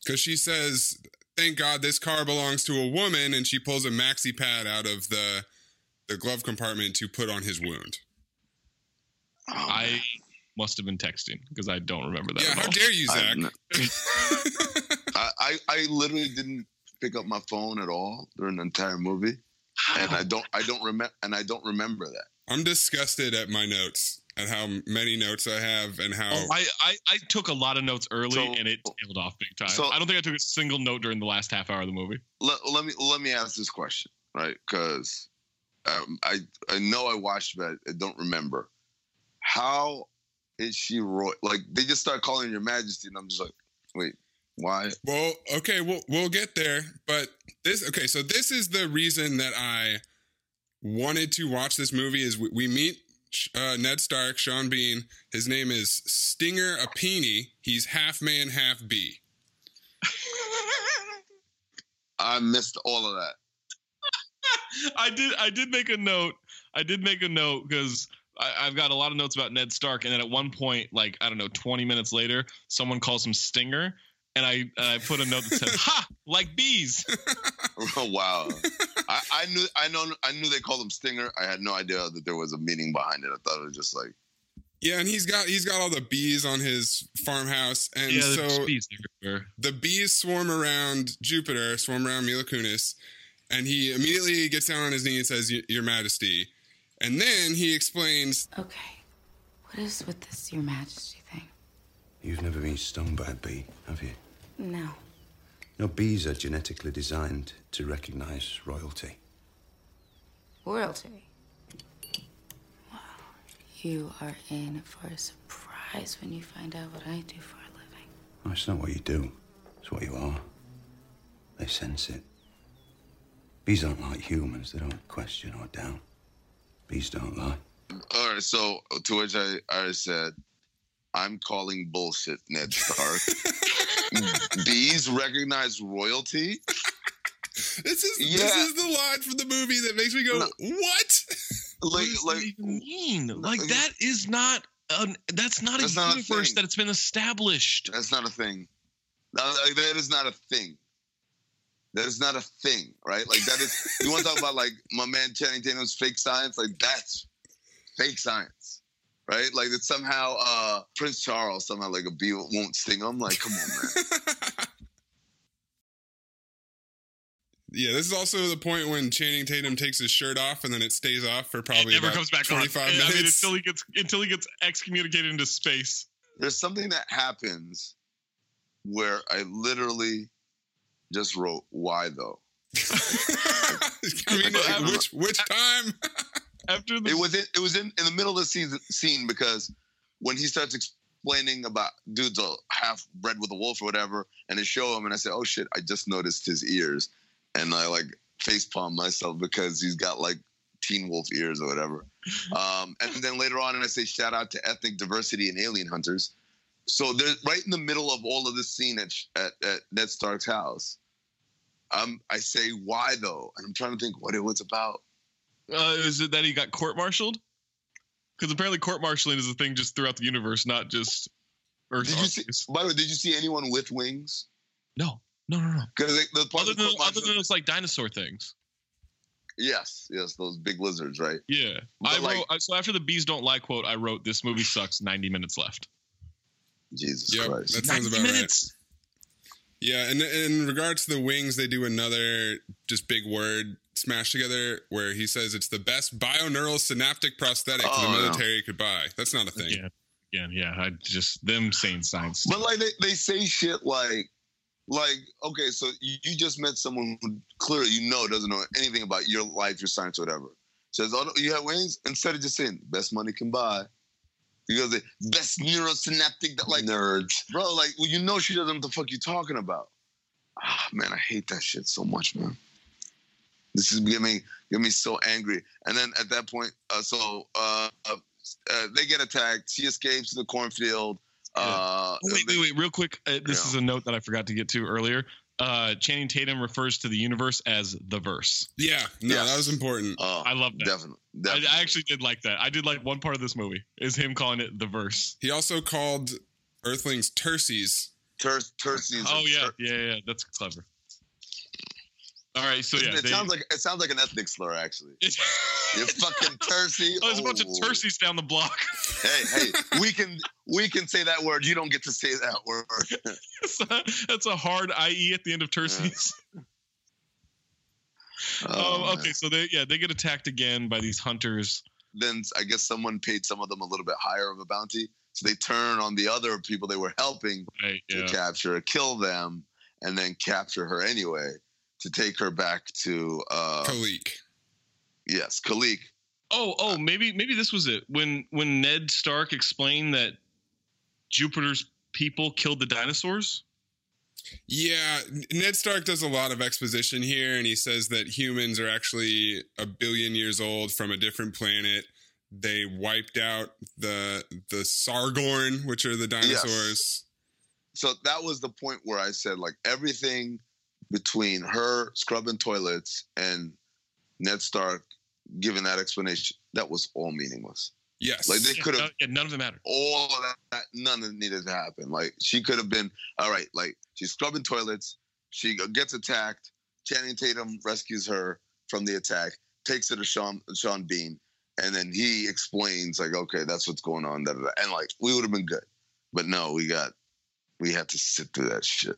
Because she says, "Thank God this car belongs to a woman," and she pulls a maxi pad out of the the glove compartment to put on his wound. Oh, I man. Must have been texting because I don't remember that. yeah, at how all. dare you, Zach? I, I I literally didn't pick up my phone at all during the entire movie, and I don't I don't remember and I don't remember that. I'm disgusted at my notes, at how many notes I have, and how Oh, I, I I took a lot of notes early So- and it tailed off big time. so- I don't think I took a single note during the last half hour of the movie. Let, let me let me ask this question, right? Because um, I I know I watched, but I don't remember. How is she roy? Like they just start calling Your Majesty, and I'm just like, wait, why? Well, okay, we'll we'll get there, but this okay. So this is the reason that I wanted to watch this movie. Is we, we meet uh, Ned Stark, Sean Bean. His name is Stinger Apini. He's half man, half bee. I missed all of that. I did I did make a note. I did make a note because I've got a lot of notes about Ned Stark, and then at one point, like I don't know, 20 minutes later, someone calls him Stinger, and I and I put a note that said "Ha, like bees." Oh, wow. I, I knew I know I knew they called him Stinger. I had no idea that there was a meaning behind it. I thought it was just like Yeah, and he's got he's got all the bees on his farmhouse, and yeah, so bees the bees swarm around Jupiter, swarm around Mila Kunis, and he immediately gets down on his knee and says, "Your Majesty," and then he explains, Okay. What is with this Your Majesty thing? You've never been stung by a bee, have you? No. No, bees are genetically designed to recognize royalty. Royalty. Wow. You are in for a surprise when you find out what I do for a living. No, it's not what you do, it's what you are. They sense it. Bees aren't like humans, they don't question or doubt. Bees don't lie. all right. So to which I I said, I'm calling bullshit, Ned Stark. Bees recognize royalty. "This is this is the line from the movie that makes me go, No. what?" Like what like even mean? Like like- that is not an, that's not That's a not universe thing. that it's been established. That's not a thing. That, like, that is not a thing. That is not a thing, right? Like that is. you want to talk about like my man Channing Tatum's fake science? Like that's fake science, right? Like that somehow uh Prince Charles somehow like a bee won't sting him. Like come on, man. yeah, this is also the point when Channing Tatum takes his shirt off and then it stays off for probably it never about comes back on. 25 I mean, minutes. until he gets until he gets excommunicated into space. There's something that happens where I literally just wrote why though. I mean, But- which which time? After the It was in, it was in, in the middle of the season, scene because when he starts explaining about dude's a half bred with a wolf or whatever, and they show him, and I said, "Oh shit!" I just noticed his ears, and I like face palm myself because he's got like teen wolf ears or whatever. Um, and then later on, and I say, "Shout out to ethnic diversity and alien hunters." So they're right in the middle of all of this scene at at, at Ned Stark's house. Um, I say, "Why though?" And I'm trying to think what it was about. uh, is it that he got court-martialed? Because apparently court-martialing is a thing just throughout the universe, not just Earth. Did you see? By the way, did you see anyone with wings? No, no, no, no. Because the Other than other than those like dinosaur things. yes, yes, those big lizards, right? Yeah, But, I like- wrote. So after the bees don't lie quote, I wrote this movie sucks. Ninety minutes left. Jesus Yep, Christ. that sounds 90 about right. Yeah, and in regards to the wings, they do another just big word smashed together where he says it's the best bioneural synaptic prosthetic Oh, the yeah. military could buy. That's not a thing. Yeah, again, yeah. I just them saying science. But like they, they say shit like like okay, so you, you just met someone who clearly you know doesn't know anything about your life, your science, whatever. Says, "Oh, you have wings." Instead of just saying "best money can buy," you go the best neurosynaptic. That, like nerds, bro. Like, well, you know she doesn't know what the fuck you talking about. Ah, man, I hate that shit so much, man. This is getting me get me so angry. And then at that point, uh, so uh, uh, uh, they get attacked. She escapes to the cornfield. Uh, Oh, wait, they- wait, wait, real quick. Uh, this Yeah. is a note that I forgot to get to earlier. Uh, Channing Tatum refers to the universe as the verse. Yeah, no, Yes. that was important. Oh, I love that. definitely. I, definitely. I actually did like that. I did like one part of this movie is him calling it the verse. He also called Earthlings Tursies. Tur- Tursies Oh are- yeah, Tur- yeah, yeah. That's clever. All right, so yeah, it they- sounds like it sounds like an ethnic slur, actually. You fucking Tursi. oh, there's a bunch of Oh. Tursies down the block. Hey, hey, we can we can say that word. You don't get to say that word. That's a, that's a hard IE at the end of Tursies. Oh, um, okay, so they yeah they get attacked again by these hunters. Then I guess someone paid some of them a little bit higher of a bounty, so they turn on the other people they were helping Right, to yeah. capture, kill them, and then capture her anyway to take her back to uh Kalique. yes, Kalique. Oh, oh, maybe maybe this was it when when Ned Stark explained that Jupiter's people killed the dinosaurs. Yeah, Ned Stark does a lot of exposition here, and he says that humans are actually a billion years old from a different planet. They wiped out the the Sargorn, which are the dinosaurs. So that was the point where I said like everything between her scrubbing toilets and Ned Stark giving that explanation, that was all meaningless. Yes, Like they could have yeah, none of them mattered. all of that, that none of it needed to happen. Like she could have been all right. Like she's scrubbing toilets. She gets attacked. Channing Tatum rescues her from the attack, takes her to Sean Sean Bean, and then he explains like, okay, that's what's going on. Da, da, da. And like we would have been good, but no, we got we had to sit through that shit.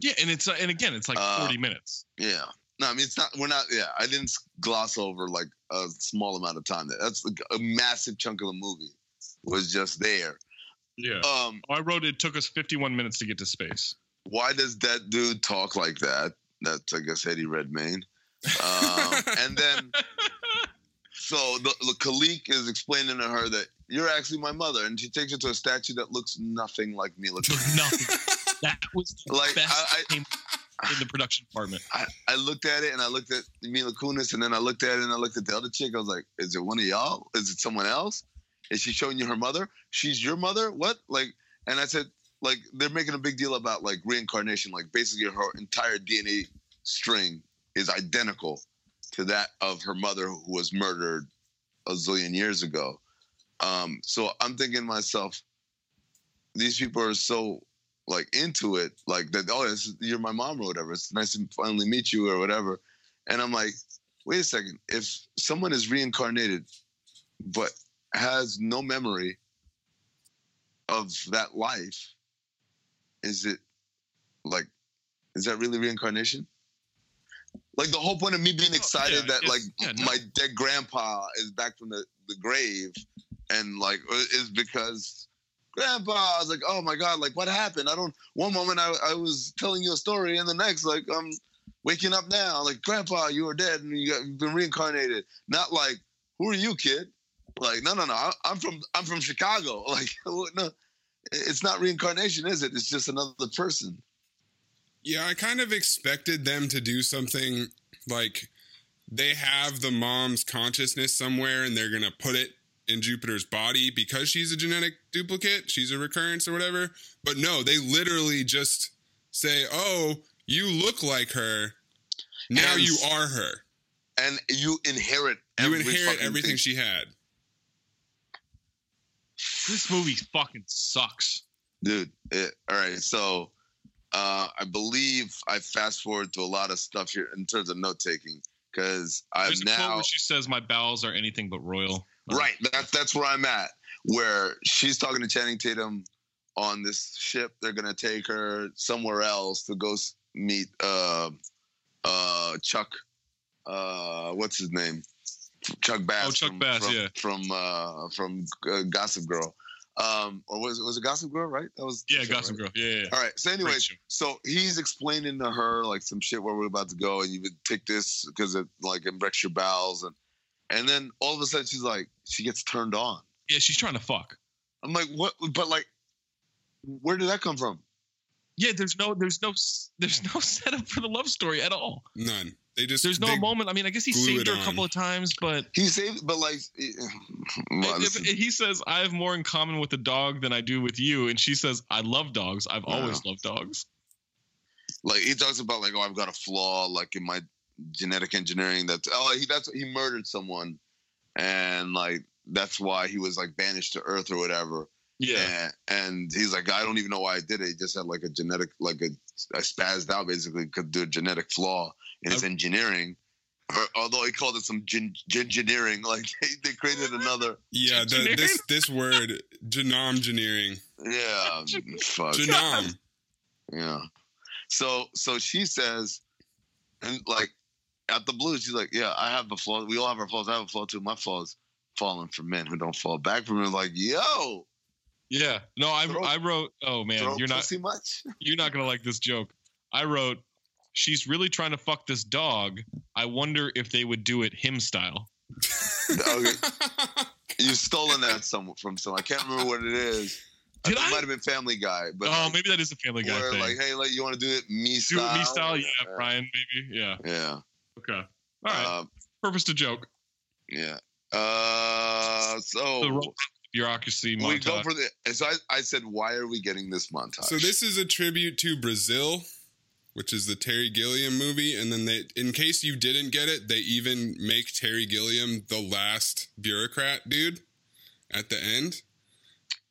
Yeah, and it's uh, and again, it's like Uh, forty minutes. Yeah. No, I mean it's not. We're not. Yeah, I didn't gloss over like a small amount of time. There. That's like a massive chunk of the movie was just there. Yeah. Um, I wrote it took us fifty-one minutes to get to space. why does that dude talk like that? That's I guess Eddie Redmayne. Um, and then so the, the Kalique is explaining to her that you're actually my mother, and she takes her to a statue that looks nothing like Mila. Kunis. Nothing. That was the Like, best I- I- in the production department. I, I looked at it and I looked at Mila Kunis, and then I looked at it and I looked at the other chick. I was like, is it one of y'all? Is it someone else? Is she showing you her mother? She's your mother? What? Like, and I said, like, they're making a big deal about like reincarnation. Like, basically, her entire DNA string is identical to that of her mother who was murdered a zillion years ago. Um, so I'm thinking to myself, these people are so like into it, like that. Oh, this is, you're my mom or whatever. It's nice to finally meet you or whatever. And I'm like, wait a second. If someone is reincarnated, but has no memory of that life, is it like, is that really reincarnation? Like the whole point of me being excited Oh, yeah, that like yeah, no. my dead grandpa is back from the, the grave and like is because grandpa i was like oh my god like what happened? I don't one moment i, I was telling you a story and the next like i'm waking up now like grandpa you were dead and you got, you've been reincarnated. Not like who are you kid? Like no no no I, i'm from i'm from chicago. Like no it's not reincarnation is it? It's just another person. Yeah, I kind of expected them to do something like they have the mom's consciousness somewhere and they're going to put it in Jupiter's body because she's a genetic duplicate, she's a recurrence or whatever. But no, they literally just say, "Oh, you look like her. Now And- you are her. and you inherit You inherit everything thing. she had." This movie fucking sucks. dude it, all right so uh i believe i fast forward to a lot of stuff here in terms of note taking because i'm There's a quote now where she says, "My bowels are anything but royal." Right that's that's where i'm at where she's talking to channing tatum on this ship they're gonna take her somewhere else to go meet uh uh chuck uh what's his name chuck bass Oh, Chuck from, Bass, from, yeah. from uh from uh, gossip girl um or was it was it gossip girl right that was Yeah, show, Gossip right? Girl. Yeah, yeah. All right. So, anyway, so he's explaining to her like some shit where we're about to go, and you would take this because it like it wrecks your bowels, and and then all of a sudden she's like, she gets turned on. Yeah, she's trying to fuck. I'm like, what? But like, where did that come from? Yeah, there's no, there's no, there's no setup for the love story at all. None. They just There's no moment. I mean, I guess he saved it her a couple on. of times, but He saved, but like, well, if- if he says, "I have more in common with a dog than I do with you," and she says, "I love dogs. I've always loved dogs." like he talks about like oh I've got a flaw like in my genetic engineering that's oh he that's he murdered someone and like that's why he was like banished to Earth or whatever. Yeah. And, and he's like, I don't even know why I did it. He just had like a genetic, like a, I spazzed out basically could do a genetic flaw in his engineering. Or, although he called it some gin, engineering, like they, they created another. Yeah, the, this this word genome engineering. Yeah, fuck. Genome. Yeah. So so she says, and like at the blues, she's like, yeah, I have a flaw. We all have our flaws. I have a flaw too. My flaw is falling for men who don't fall back from me. Like, yo, Yeah. No, I Throw- I wrote. Oh man, you're not much. you're not gonna like this joke. I wrote. She's really trying to fuck this dog. I wonder if they would do it him style. Okay. You've stolen that some from someone. I can't remember what it is. Did it I? might have been Family Guy, but oh, like, maybe that is a Family Guy where thing. like, hey, like, you want to do it me do style? it me style, yeah, Brian, maybe, yeah. Yeah. Okay. All right. Uh, Purpose to joke. yeah. Uh, so The Bureaucracy montage. we go for the. So I, I said, why are we getting this montage? So this is a tribute to Brazil, which is the Terry Gilliam movie, and then they, in case you didn't get it, they even make Terry Gilliam the last bureaucrat dude at the end,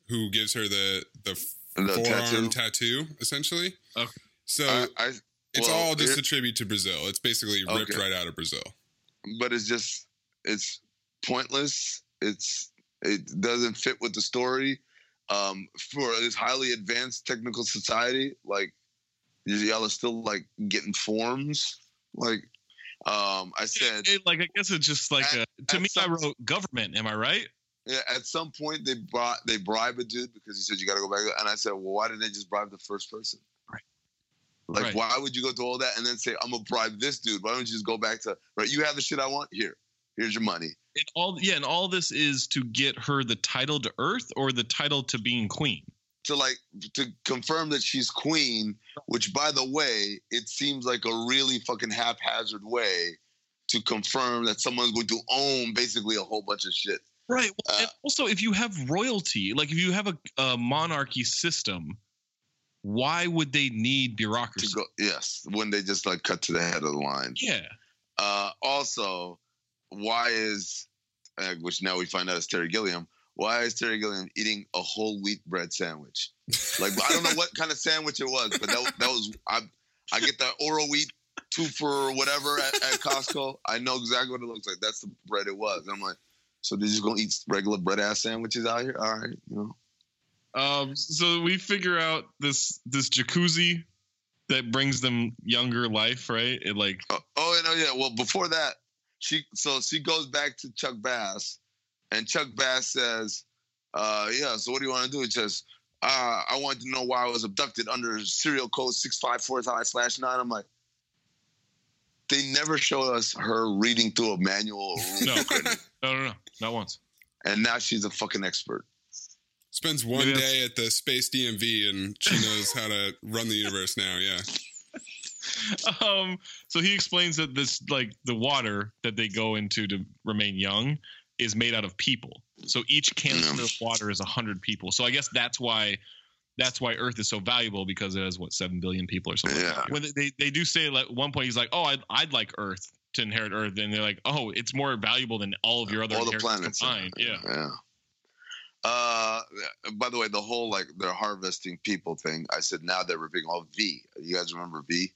who gives her the the, The forearm tattoo? tattoo. essentially. Okay. So I, I, it's well, all just here- a tribute to Brazil. It's basically ripped Okay. right out of Brazil. but it's just it's pointless. It's it doesn't fit with the story. Um, for this highly advanced technical society, like y'all are still like getting forms. Like um, I said, It- it- like I guess it's just like At- a, to at me. I wrote government. Am I right? yeah, at some point they brought they bribe a dude because he said you got to go back. And I said, well, why didn't they just bribe the first person? Like, Right. why would you go through all that and then say, I'm gonna bribe this dude? Why don't you just go back to right? You have the shit I want here. Here's your money. And all yeah, and all this is to get her the title to Earth or the title to being queen. to like to confirm that she's queen, which by the way, it seems like a really fucking haphazard way to confirm that someone's going to own basically a whole bunch of shit. Right. Well, Uh, and also, if you have royalty, like if you have a, a monarchy system, why would they need To bureaucracy? go, yes, when they just like cut to the head of the line. yeah. Uh, also, why is uh, which now we find out is Terry Gilliam. Why is Terry Gilliam eating a whole wheat bread sandwich? Like I don't know what kind of sandwich it was, but that, that was I. I get that Oroweat two for whatever at, at Costco. I know exactly what it looks like. That's the bread it was. I'm like, so they're just gonna eat regular bread ass sandwiches out here? All right, you know. Um. So we figure out this this jacuzzi that brings them younger life, right? It like Oh, oh no, yeah. Well, before that, she so she goes back to Chuck Bass, and Chuck Bass says, uh, "Yeah. So what do you want to do?" He says, uh, "I wanted to know why I was abducted under serial code six five four five slash nine. I'm like, they never show us her reading through a manual, No. no, no, no, not once. and now she's a fucking expert. Spends one Maybe day at the space DMV and she knows how to run the universe now. Yeah. um. So he explains that this like the water that they go into to remain young is made out of people. So each canister of water is a hundred people. So I guess that's why that's why Earth is so valuable because it has what seven billion people or something. Yeah. When they- they do say like at one point he's like, oh, I'd, I'd like Earth to inherit Earth, and they're like, oh, it's more valuable than all of your other All the planets. combined. Yeah. Yeah. Uh, by the way, the whole like they're harvesting people thing. I said now they're ripping all V. You guys remember V?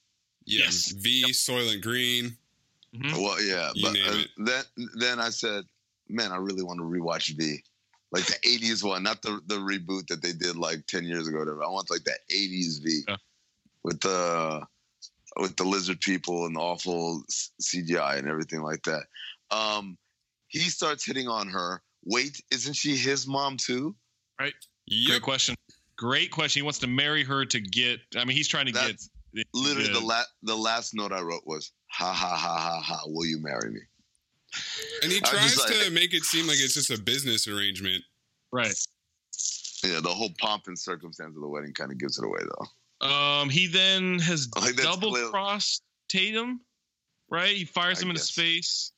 Yeah. Yes. V, Soylent Green. Mhm. Well, yeah, You but uh, then then I said, man, I really want to rewatch V, like the '80s one, not the the reboot that they did like ten years ago. Or whatever. I want like that '80s V Yeah. with the with the lizard people and the awful CGI and everything like that. Um, he starts hitting on her. Wait, isn't she his mom too? Right. Great question. Great question. He wants to marry her to get. I mean, he's trying to That's get. Literally, Yeah. the last the last note I wrote was, "Ha ha ha ha ha. Will you marry me?" And he tries like- to make it seem like it's just a business arrangement. right. Yeah, the whole pomp and circumstance of the wedding kind of gives it away, though. Um, he then has Like, double crossed Tatum, right? He fires I him into guess. space.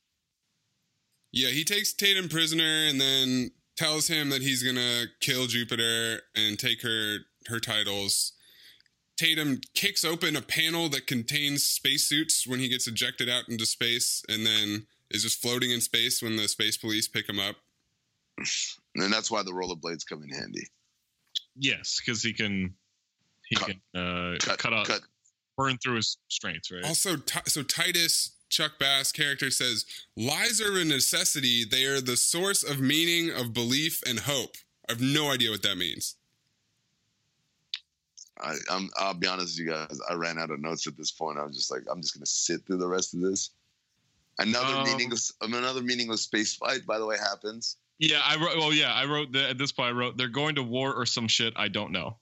Yeah, he takes Tatum prisoner and then tells him that he's gonna kill Jupiter and take her her titles. Tatum kicks open a panel that contains spacesuits when he gets ejected out into space, and then is just floating in space when the space police pick him up. And that's why the rollerblades come in handy. Yes, because he can he Cut- can uh, Cut, cut, out cut. burn through his strengths, right? Also, Ti- so Titus Chuck Bass character says lies are a necessity. They are the source of meaning, of belief, and hope. I have no idea what that means. I, I'm, I'll be honest with you guys. I ran out of notes at this point. I was just like, I'm just gonna sit through the rest of this. Another Um, meaningless, another meaningless space fight. By the way, happens. yeah, I wrote. Well, yeah, I wrote the, at this point. I wrote they're going to war or some shit. I don't know.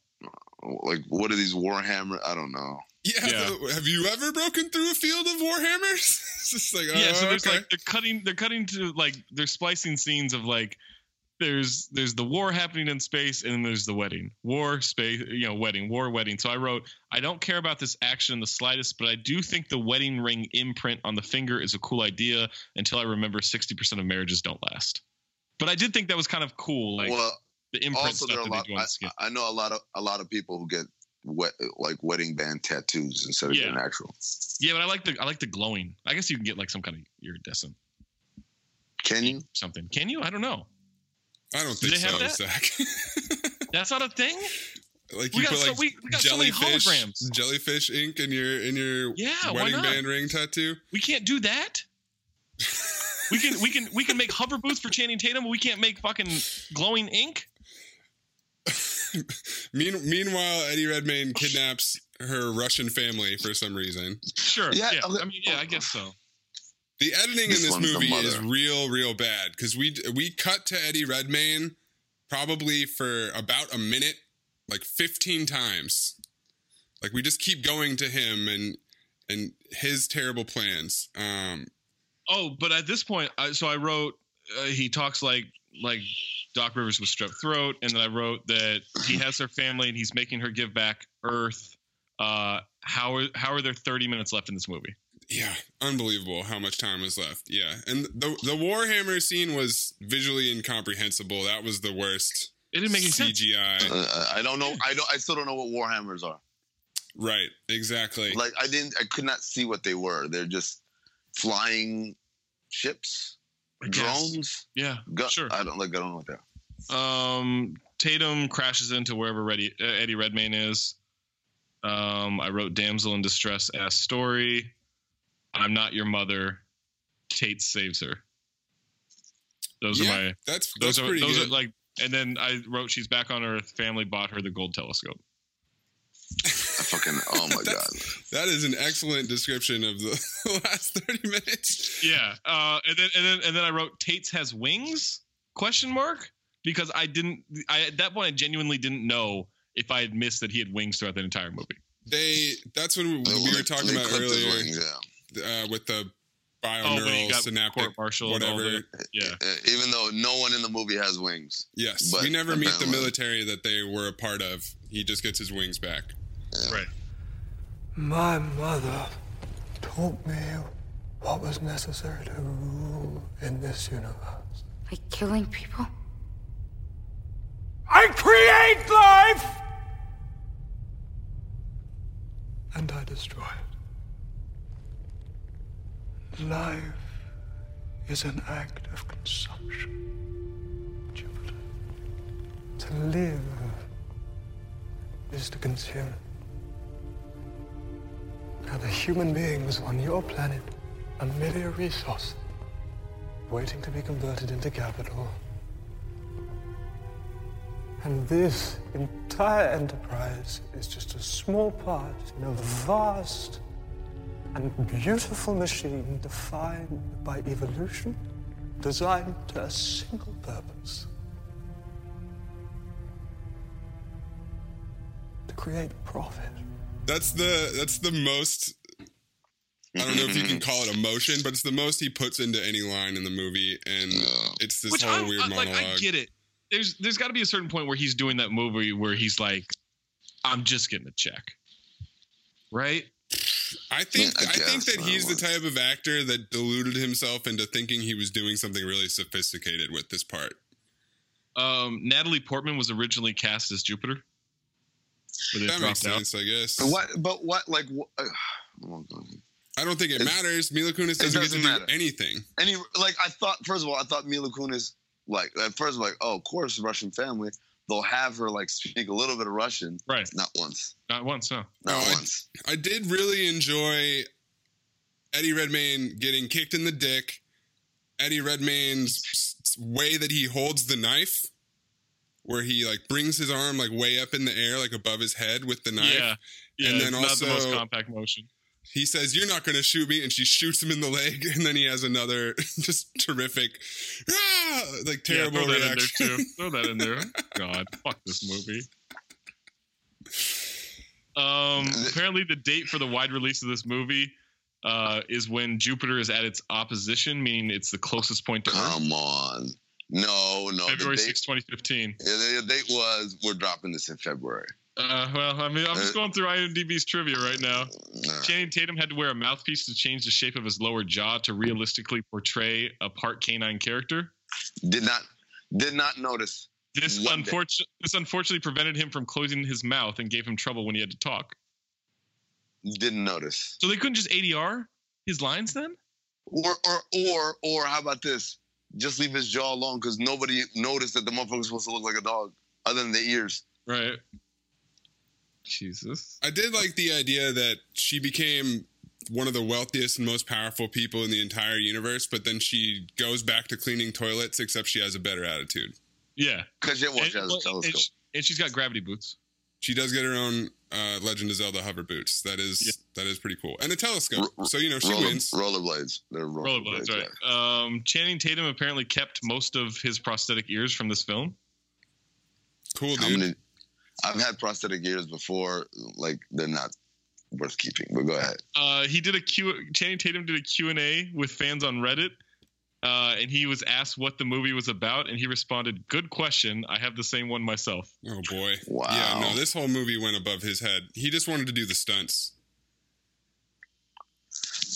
Like, what are these Warhammer? I don't know. Yeah, Yeah. the- have you ever broken through a field of warhammers? it's just like, oh, yeah, so oh, there's okay. like they're cutting they're cutting to like they're splicing scenes of like there's there's the war happening in space and then there's the wedding war space you know wedding war wedding so i wrote i don't care about this action in the slightest but i do think the wedding ring imprint on the finger is a cool idea until i remember 60% of marriages don't last but i did think that was kind of cool like well, the imprint also there stuff are a that lot. they do on I, skin I know a lot of a lot of people who get wet, like wedding band tattoos instead of Yeah. getting actual. yeah but i like the i like the glowing i guess you can get like some kind of iridescent Can you? something can you i don't know I don't Do think they have so, that? Zach. that's not a thing like We you got put so- like we- we got so many jellyfish, holograms. jellyfish ink in your in your Yeah, wedding band ring tattoo. We can't do that. we can we can we can make hover booths for Channing Tatum, but we can't make fucking glowing ink. Mean, meanwhile, Eddie Redmayne kidnaps her Russian family for some reason. Sure. Yeah. Yeah, okay. I mean, yeah, I guess so. The editing This in this movie is real, real bad because we we cut to Eddie Redmayne probably for about a minute, like fifteen times. Like we just keep going to him and and his terrible plans. Um, Oh, but at this point, I, so I wrote uh, he talks like like Doc Rivers with strep throat, and then I wrote that he has her family and he's making her give back Earth. Uh, how are how are there thirty minutes left in this movie? yeah, unbelievable how much time was left. Yeah, and the the Warhammer scene was visually incomprehensible. That was the worst It didn't make any sense. CGI. Uh, I don't know. I don't. I still don't know what Warhammers are. Right, exactly. Like I didn't. I could not see what they were. They're just flying ships, I guess. Drones. Yeah. Gu- Sure. I don't like. I don't know what they're. Um, Tatum crashes into wherever Reddy, uh, Eddie Redmayne is. Um, I wrote "Damsel in Distress" ass story. I'm not your mother. Tate saves her. Those yeah, are my. that's Those that's are pretty those good. are like. And then I wrote "She's back on Earth." Family bought her the gold telescope. I fucking. Oh my god. That's- an excellent description of the last thirty minutes. Yeah. Uh, and then and then and then I wrote Tate's has wings? Question mark? Because I didn't. I at that point I genuinely didn't know if I had missed that he had wings throughout the entire movie. They that's when we, we were talking about earlier wings, yeah. uh, with the Oh, when he bioneural got synaptic court-martialed all whatever. Yeah. Uh, Even though no one in the movie has wings. Yes, But we never meet the military that they were a part of. He just gets his wings back. Right. My mother taught me what was necessary to rule in this universe. Like killing people? I create life! And I destroy it. Life is an act of consumption, Jupiter. To live is to consume. Now, the human beings on your planet are merely a resource, waiting to be converted into capital. And this entire enterprise is just a small part in a vast and beautiful machine defined by evolution, designed to a single purpose to create profit. That's the that's the most. I don't know if you can call it emotion, but it's the most he puts into any line in the movie, and it's this Which whole I'm, weird I, like, monologue. I get it. There's there's got to be a certain point where he's doing that movie where he's like, I'm just getting a check, right? I think Yeah, I I, think that I he's the type of actor that deluded himself into thinking he was doing something really sophisticated with this part. Um, Natalie Portman was originally cast as Jupiter. But That makes dropped out. sense, I guess. But what? But what? Like, what, uh, I don't think it It's- matters. Mila Kunis doesn't, doesn't get to matter. do anything. any like I thought. First of all, I thought Mila Kunis like at first like oh of course Russian family they'll have her like speak a little bit of Russian. Right. Not once. Not once, no. Not Oh, I- once. I did really enjoy Eddie Redmayne getting kicked in the dick. Eddie Redmayne's s- s- way that he holds the knife, where he like brings his arm like way up in the air, like above his head with the knife. Yeah. Yeah, And then not the most compact motion. He says, "You're not going to shoot me," and she shoots him in the leg, and then he has another just terrific, ah, like terrible yeah, throw that reaction. in there too. Throw that in there. God, fuck this movie. Um, apparently, the date for the wide release of this movie uh, is when Jupiter is at its opposition, meaning it's the closest point to Earth. Come on. No, no. February the 6, 2015. yeah, the date was we're dropping this in February. Uh, well, I mean, I'm just Uh, going through IMDb's trivia right now. Nah. Channing Tatum had to wear a mouthpiece to change the shape of his lower jaw to realistically portray a part canine character. Did not did not notice. This unfortunately, this unfortunately prevented him from closing his mouth and gave him trouble when he had to talk. Didn't notice. So they couldn't just ADR his lines then? Or or or or how about this? Just leave his jaw alone because nobody noticed that the motherfucker was supposed to look like a dog, other than the ears. Right. Jesus. I did like the idea that she became one of the wealthiest and most powerful people in the entire universe, but then she goes back to cleaning toilets, except she has a better attitude. Yeah. Because she watched And, as well, a and, telescope. she, and she's got gravity boots. She does get her own uh, Legend of Zelda hover boots. That is Yeah. that is pretty cool, and a telescope. R- So you know she Roller, wins. rollerblades. They're rollerblades. Rollerblades, right. Um, Channing Tatum apparently kept most of his prosthetic ears from this film. Cool, How dude. many? I've had prosthetic ears before. Like they're not worth keeping. But go ahead. Uh, he did a Q. Channing Tatum did a Q and A with fans on Reddit, uh, and he was asked what the movie was about, and he responded, "Good question. I have the same one myself." Oh boy. Wow. Yeah, no, this whole movie went above his head. He just wanted to do the stunts.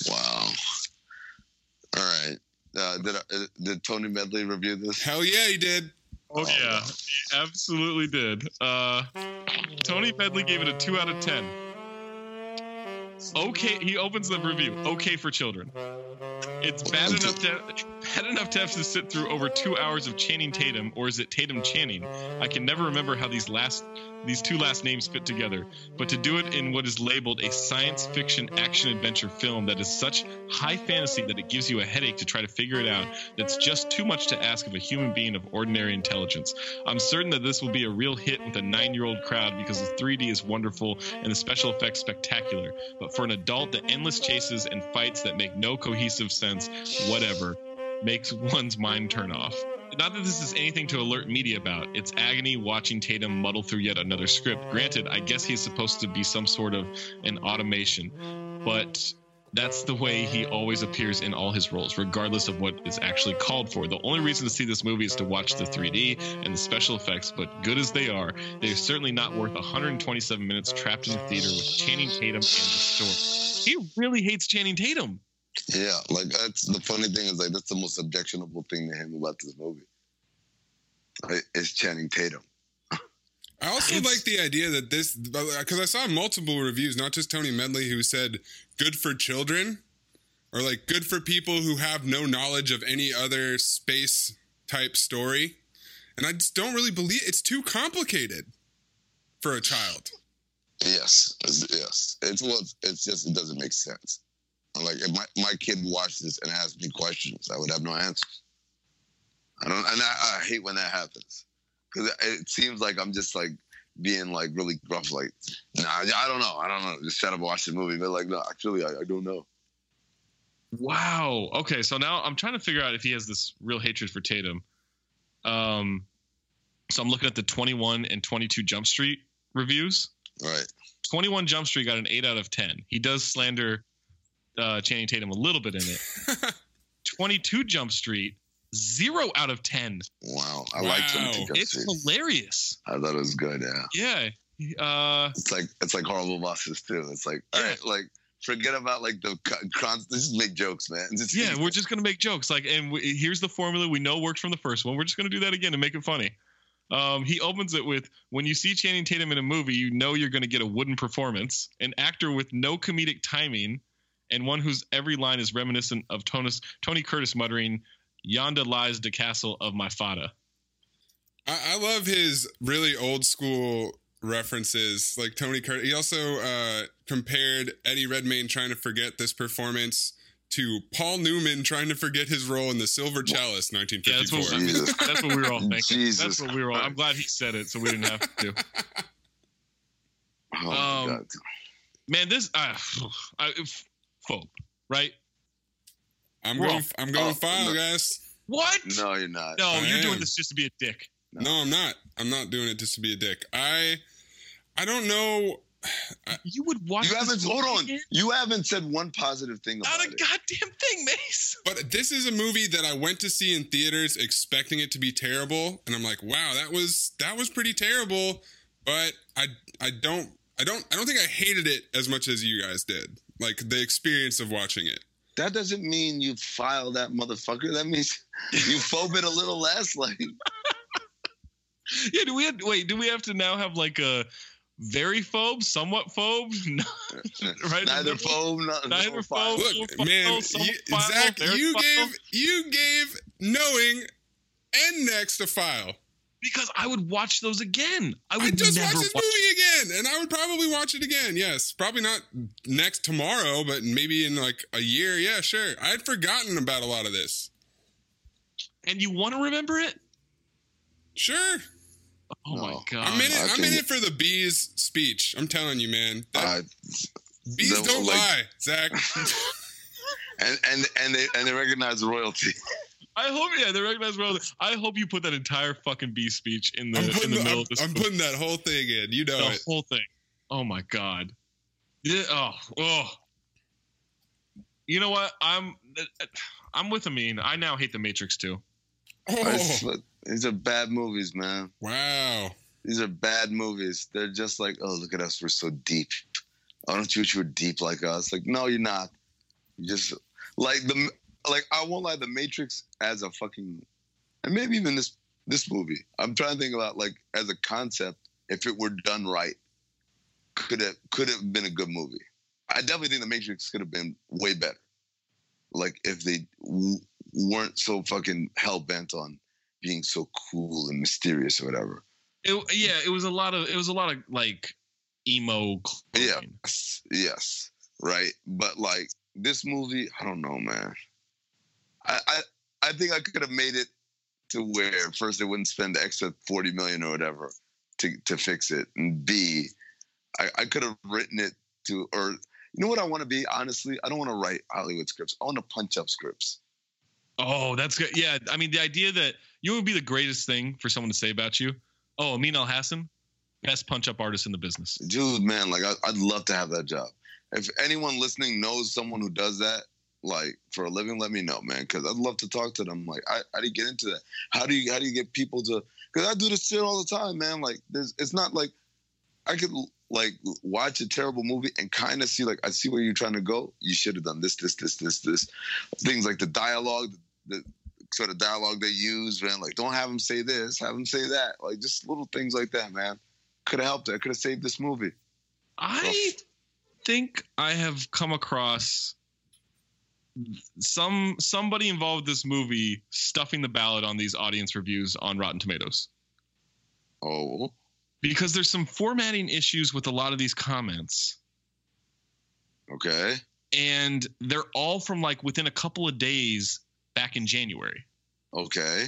Wow. All right. Uh, did uh, did Tony Medley review this? Hell yeah, he did. Oh, Oh, yeah, wow. he absolutely did. Uh, Tony Medley gave it a two out of ten. Okay, he opens the review. Okay for children. It's bad enough to bad enough to have to sit through over two hours of Channing Tatum, or is it Tatum Channing? I can never remember how these last these two last names fit together. But to do it in what is labeled a science fiction action adventure film that is such high fantasy that it gives you a headache to try to figure it out, that's just too much to ask of a human being of ordinary intelligence. I'm certain that this will be a real hit with a nine-year-old crowd because the 3D is wonderful and the special effects spectacular. But for an adult, the endless chases and fights that make no cohesive sense, whatever, makes one's mind turn off. Not that this is anything to alert media about. It's agony watching Tatum muddle through yet another script. Granted, I guess he's supposed to be some sort of an automation, but that's the way he always appears in all his roles, regardless of what is actually called for. The only reason to see this movie is to watch the 3D and the special effects, but good as they are, they're certainly not worth 127 minutes trapped in a theater with Channing Tatum and the story. He really hates Channing Tatum. Yeah, like that's the funny thing is like that's the most objectionable thing to him about this movie. It's Channing Tatum. I also It's- like the idea that this because I saw multiple reviews, not just Tony Medley, who said good for children or like good for people who have no knowledge of any other space type story. And I just don't really believe it's too complicated for a child. Yes, yes. It's well, it's just it doesn't make sense. Like if my, my kid watched this and asked me questions, I would have no answers. I don't, and I, I hate when that happens because it, it seems like I'm just like being like really gruff. Like, nah, I I don't know, I don't know. Just shut up, watch the movie. But like, no, actually, I, I don't know. Wow. Okay, so now I'm trying to figure out if he has this real hatred for Tatum. Um, so I'm looking at the 21 and 22 Jump Street reviews. Right? 21 Jump Street got an 8 out of 10. He does slander uh, Channing Tatum a little bit in it. 22 Jump Street, 0 out of 10. Wow, I liked him. Wow. To It's hilarious. I thought it was good. Yeah, Yeah. Uh, it's like it's like horrible bosses too. It's like all Yeah. right, like forget about like the co- cons. Just make jokes, man. Just, yeah, we're just going to make jokes. Like, and we, here's the formula we know works from the first one. We're just going to do that again and make it funny. Um, he opens it with When you see Channing Tatum in a movie, you know you're going to get a wooden performance, an actor with no comedic timing, and one whose every line is reminiscent of Tonus, Tony Curtis muttering, Yonda lies the castle of my fada. I, I love his really old school references, like Tony Curtis. He also uh, compared Eddie Redmayne trying to forget this performance to Paul Newman trying to forget his role in the Silver Chalice, Yeah, that's 1954. what, Jesus. that's what we were all thinking. Jesus that's what we were all. I'm glad he said it, so we didn't have to. Oh Um, God. Man, this uh, I, f- phobe, right? I'm We're going. all- I'm going oh, file, no. guys. What? No, you're not. No, I you're am. doing this just to be a dick. No, I'm not. I'm not doing it just to be a dick. I. I don't know. You would watch. You this haven't. Hold on. again? You haven't said one positive thing about it. Not a it. goddamn thing, Mace. But this is a movie that I went to see in theaters expecting it to be terrible, and I'm like, wow, that was that was pretty terrible. But I I don't I don't I don't think I hated it as much as you guys did. Like the experience of watching it. That doesn't mean you file that motherfucker. That means you phobe it a little less. Like Yeah, do we have, wait? Do we have to now have like a very phobe, somewhat phobe? Right? neither phobe, no, Neither no phobe. Look, File, man, some you, file, Zach, you file. gave you gave knowing and next a file. Because I would watch those again. I would I just never watched this watch. movie again, and I would probably watch it again. Yes, probably not next tomorrow, but maybe in like a year. Yeah, sure. I'd forgotten about a lot of this. And you want to remember it? Sure, Oh my god! I'm in it. I I'm in it for the bees speech. I'm telling you, man. That, Uh, bees the- don't like- lie, Zach. and and and they and they recognize royalty. I hope yeah, they recognize well. I hope you put that entire fucking B speech in the in the the- middle I'm, of this. I'm movie. putting that whole thing in. You know the it. whole thing. Oh my god. Yeah, oh, oh. You know what? I'm I'm with Amin. I now hate the Matrix too. Oh, These are bad movies, man. wow. These are bad movies. They're just like, oh, look at us. We're so deep. I don't you wish you were deep like us? Like, no, you're not. You just like the like. I won't lie. The Matrix as a fucking, and maybe even this this movie. I'm trying to think about like as a concept. If it were done right, could have could have been a good movie. I definitely think the Matrix could have been way better. Like if they w- weren't so fucking hell bent on being so cool and mysterious or whatever. It, yeah, it was a lot of it was a lot of like emo. Yeah. clothing. Yes, yes, right. But like this movie, I don't know, man. I I, I think I could have made it to where first they wouldn't spend the extra forty million or whatever to to fix it, and B, I, I could have written it to or you know what I want to be honestly. I don't want to write Hollywood scripts. I want to punch up scripts. Oh, that's good. Yeah, I mean the idea that you would be the greatest thing for someone to say about you. Oh, Amin Elhassan, best punch up artist in the business. dude, man, like I, I'd love to have that job. If anyone listening knows someone who does that, like for a living, let me know, man, because I'd love to talk to them. Like, I, how do you get into that? How do you how do you get people to? Because I do this shit all the time, man. Like, there's it's not like I could like watch a terrible movie and kind of see like I see where you're trying to go. You should have done this, this, this, this, this. Things like the dialogue, the, the sort of dialogue they use, man. Like, don't have them say this, have them say that. Like, just little things like that, man. Could have helped. I could have saved this movie. I think I have come across some somebody involved this movie stuffing the ballot on these audience reviews on Rotten Tomatoes Oh, because there's some formatting issues with a lot of these comments okay. and they're all from like within a couple of days back in January Okay.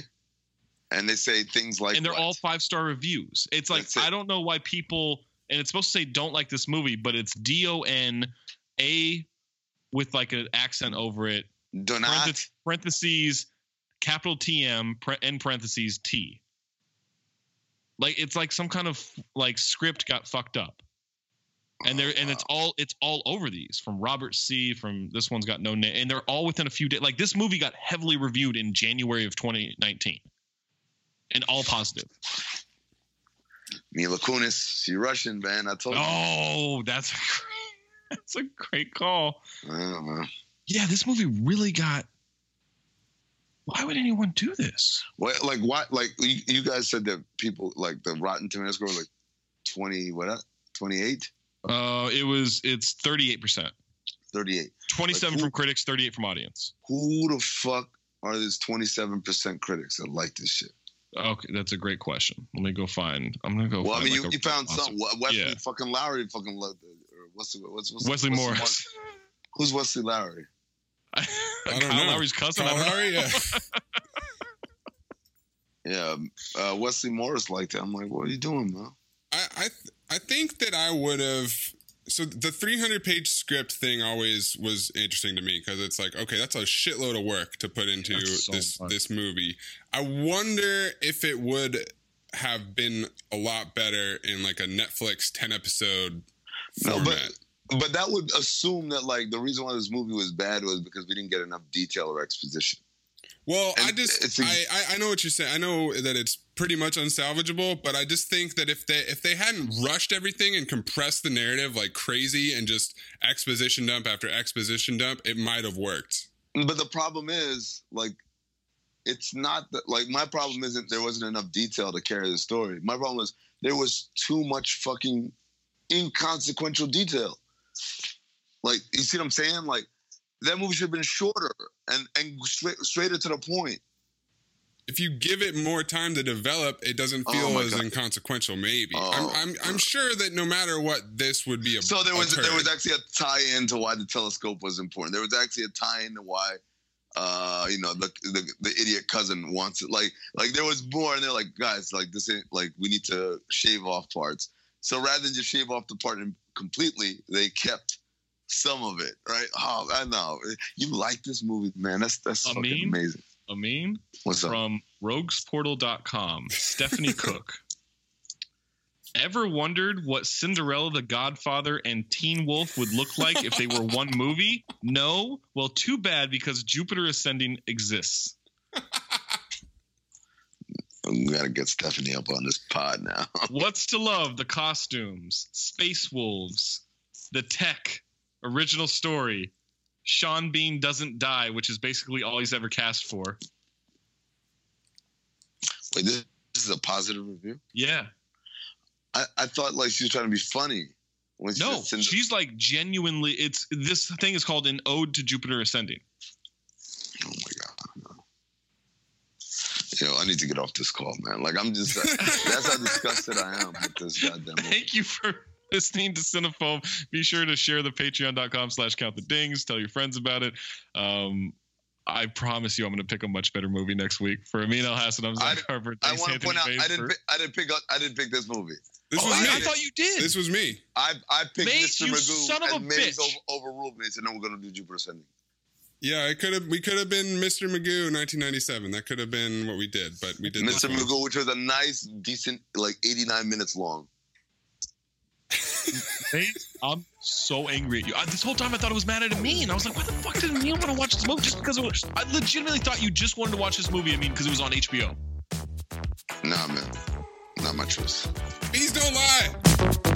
And they say things like and they're what? all five star reviews. It's like it. I don't know why people and it's supposed to say don't like this movie, but it's D O N A with like an accent over it. do not. Parentheses, parentheses capital T M pre- end parentheses T. Like it's like some kind of like script got fucked up. And there and it's all it's all over these from Robert C. from this one's got no name and they're all within a few days. Like this movie got heavily reviewed in January of 2019, and all positive. Mila Kunis, she Russian, man. I told you. Oh, that's that's a great call. I don't know. Yeah, this movie really got Why would anyone do this? What, like what? Like you, you guys said that people like the Rotten Tomato score was like twenty what? Twenty eight. Uh, it was it's 38 percent, 38. 27 Like, from critics, 38 from audience. Who the fuck are these 27% critics that like this shit? Okay, that's a great question. Let me go find. I'm gonna go. well, I mean, like, you, a you found awesome- some. What- Wesley Yeah. fucking Lowry fucking loved it. Or what's the, what's, what's Wesley what's Morris. Who's Wesley Lowry? I don't Kyle know. Lowry's cousin. I Kyle don't know. Lowry, yeah. Yeah, uh, Wesley Morris liked it. I'm like, what are you doing, man? I I, th- I think that I would have. So the 300 page script thing always was interesting to me because it's like, okay, that's a shitload of work to put into so this much. this movie. I wonder if it would have been a lot better in like a Netflix 10 episode No, but but that would assume that like the reason why this movie was bad was because we didn't get enough detail or exposition. Well, I just a- I, I I know what you're saying. I know that it's pretty much unsalvageable, but I just think that if they if they hadn't rushed everything and compressed the narrative like crazy and just exposition dump after exposition dump, it might have worked. But the problem is like it's not that like my problem isn't there wasn't enough detail to carry the story. My problem is there was too much fucking inconsequential detail. Like you see what I'm saying? Like that movie should have been shorter and and straight, straighter to the point. If you give it more time to develop, it doesn't Oh feel my as God. inconsequential. Maybe Oh, I'm, I'm I'm sure that no matter what, this would be a So there a was there was actually a tie-in to why the telescope was important. There was actually a tie-in to why uh you know the, the the idiot cousin wants it like like there was more and they're like guys like this ain't like we need to shave off parts so rather than just shave off the part and completely they kept some of it right oh i know you like this movie man that's that's I fucking mean, amazing Amin what's up from roguesportal.com. Stephanie Cook. Ever wondered what Cinderella, The Godfather, and Teen Wolf would look like if they were one movie? No? Well, too bad because Jupiter Ascending exists. We gotta get stephanie up on this pod now What's to love? The costumes, Space Wolves, the tech, original story. Sean Bean doesn't die, which is basically all he's ever cast for. wait this, this is a positive review Yeah. i i thought like she was trying to be funny when she No, she's like genuinely. It's this thing is called an ode to Jupiter ascending. Oh my god. Yo, I need to get off this call, man. Like I'm just that's how disgusted I am with this goddamn movie. Thank you for listening to Cinephobe. Be sure to share the patreon.com slash count the dings. Tell your friends about it. Um, I promise you I'm going to pick a much better movie next week. For Amin Elhassan, I'm I- Zach Harper. I Thanks, want to point out, I didn't for- pick, I didn't pick up I didn't pick this movie. This Oh, was I, me. I thought you did. this was me. I I picked Mace, Mr. you Magoo son of a and bitch. over, overruled me, and so then we're gonna do Jupiter Ascending. Yeah, it could have. We could have been Mr. Magoo, 1997. That could have been what we did, but we did. Mr. this. Magoo, which was a nice, decent, like 89 minutes long. Mace, I'm so angry at you. I, this whole time I thought it was mad at Amin. I was like, why the fuck did Amin want to watch this movie? Just because it was, I legitimately thought you just wanted to watch this movie, I mean, because it was on HBO. Nah, man. Not my choice. Bees don't lie.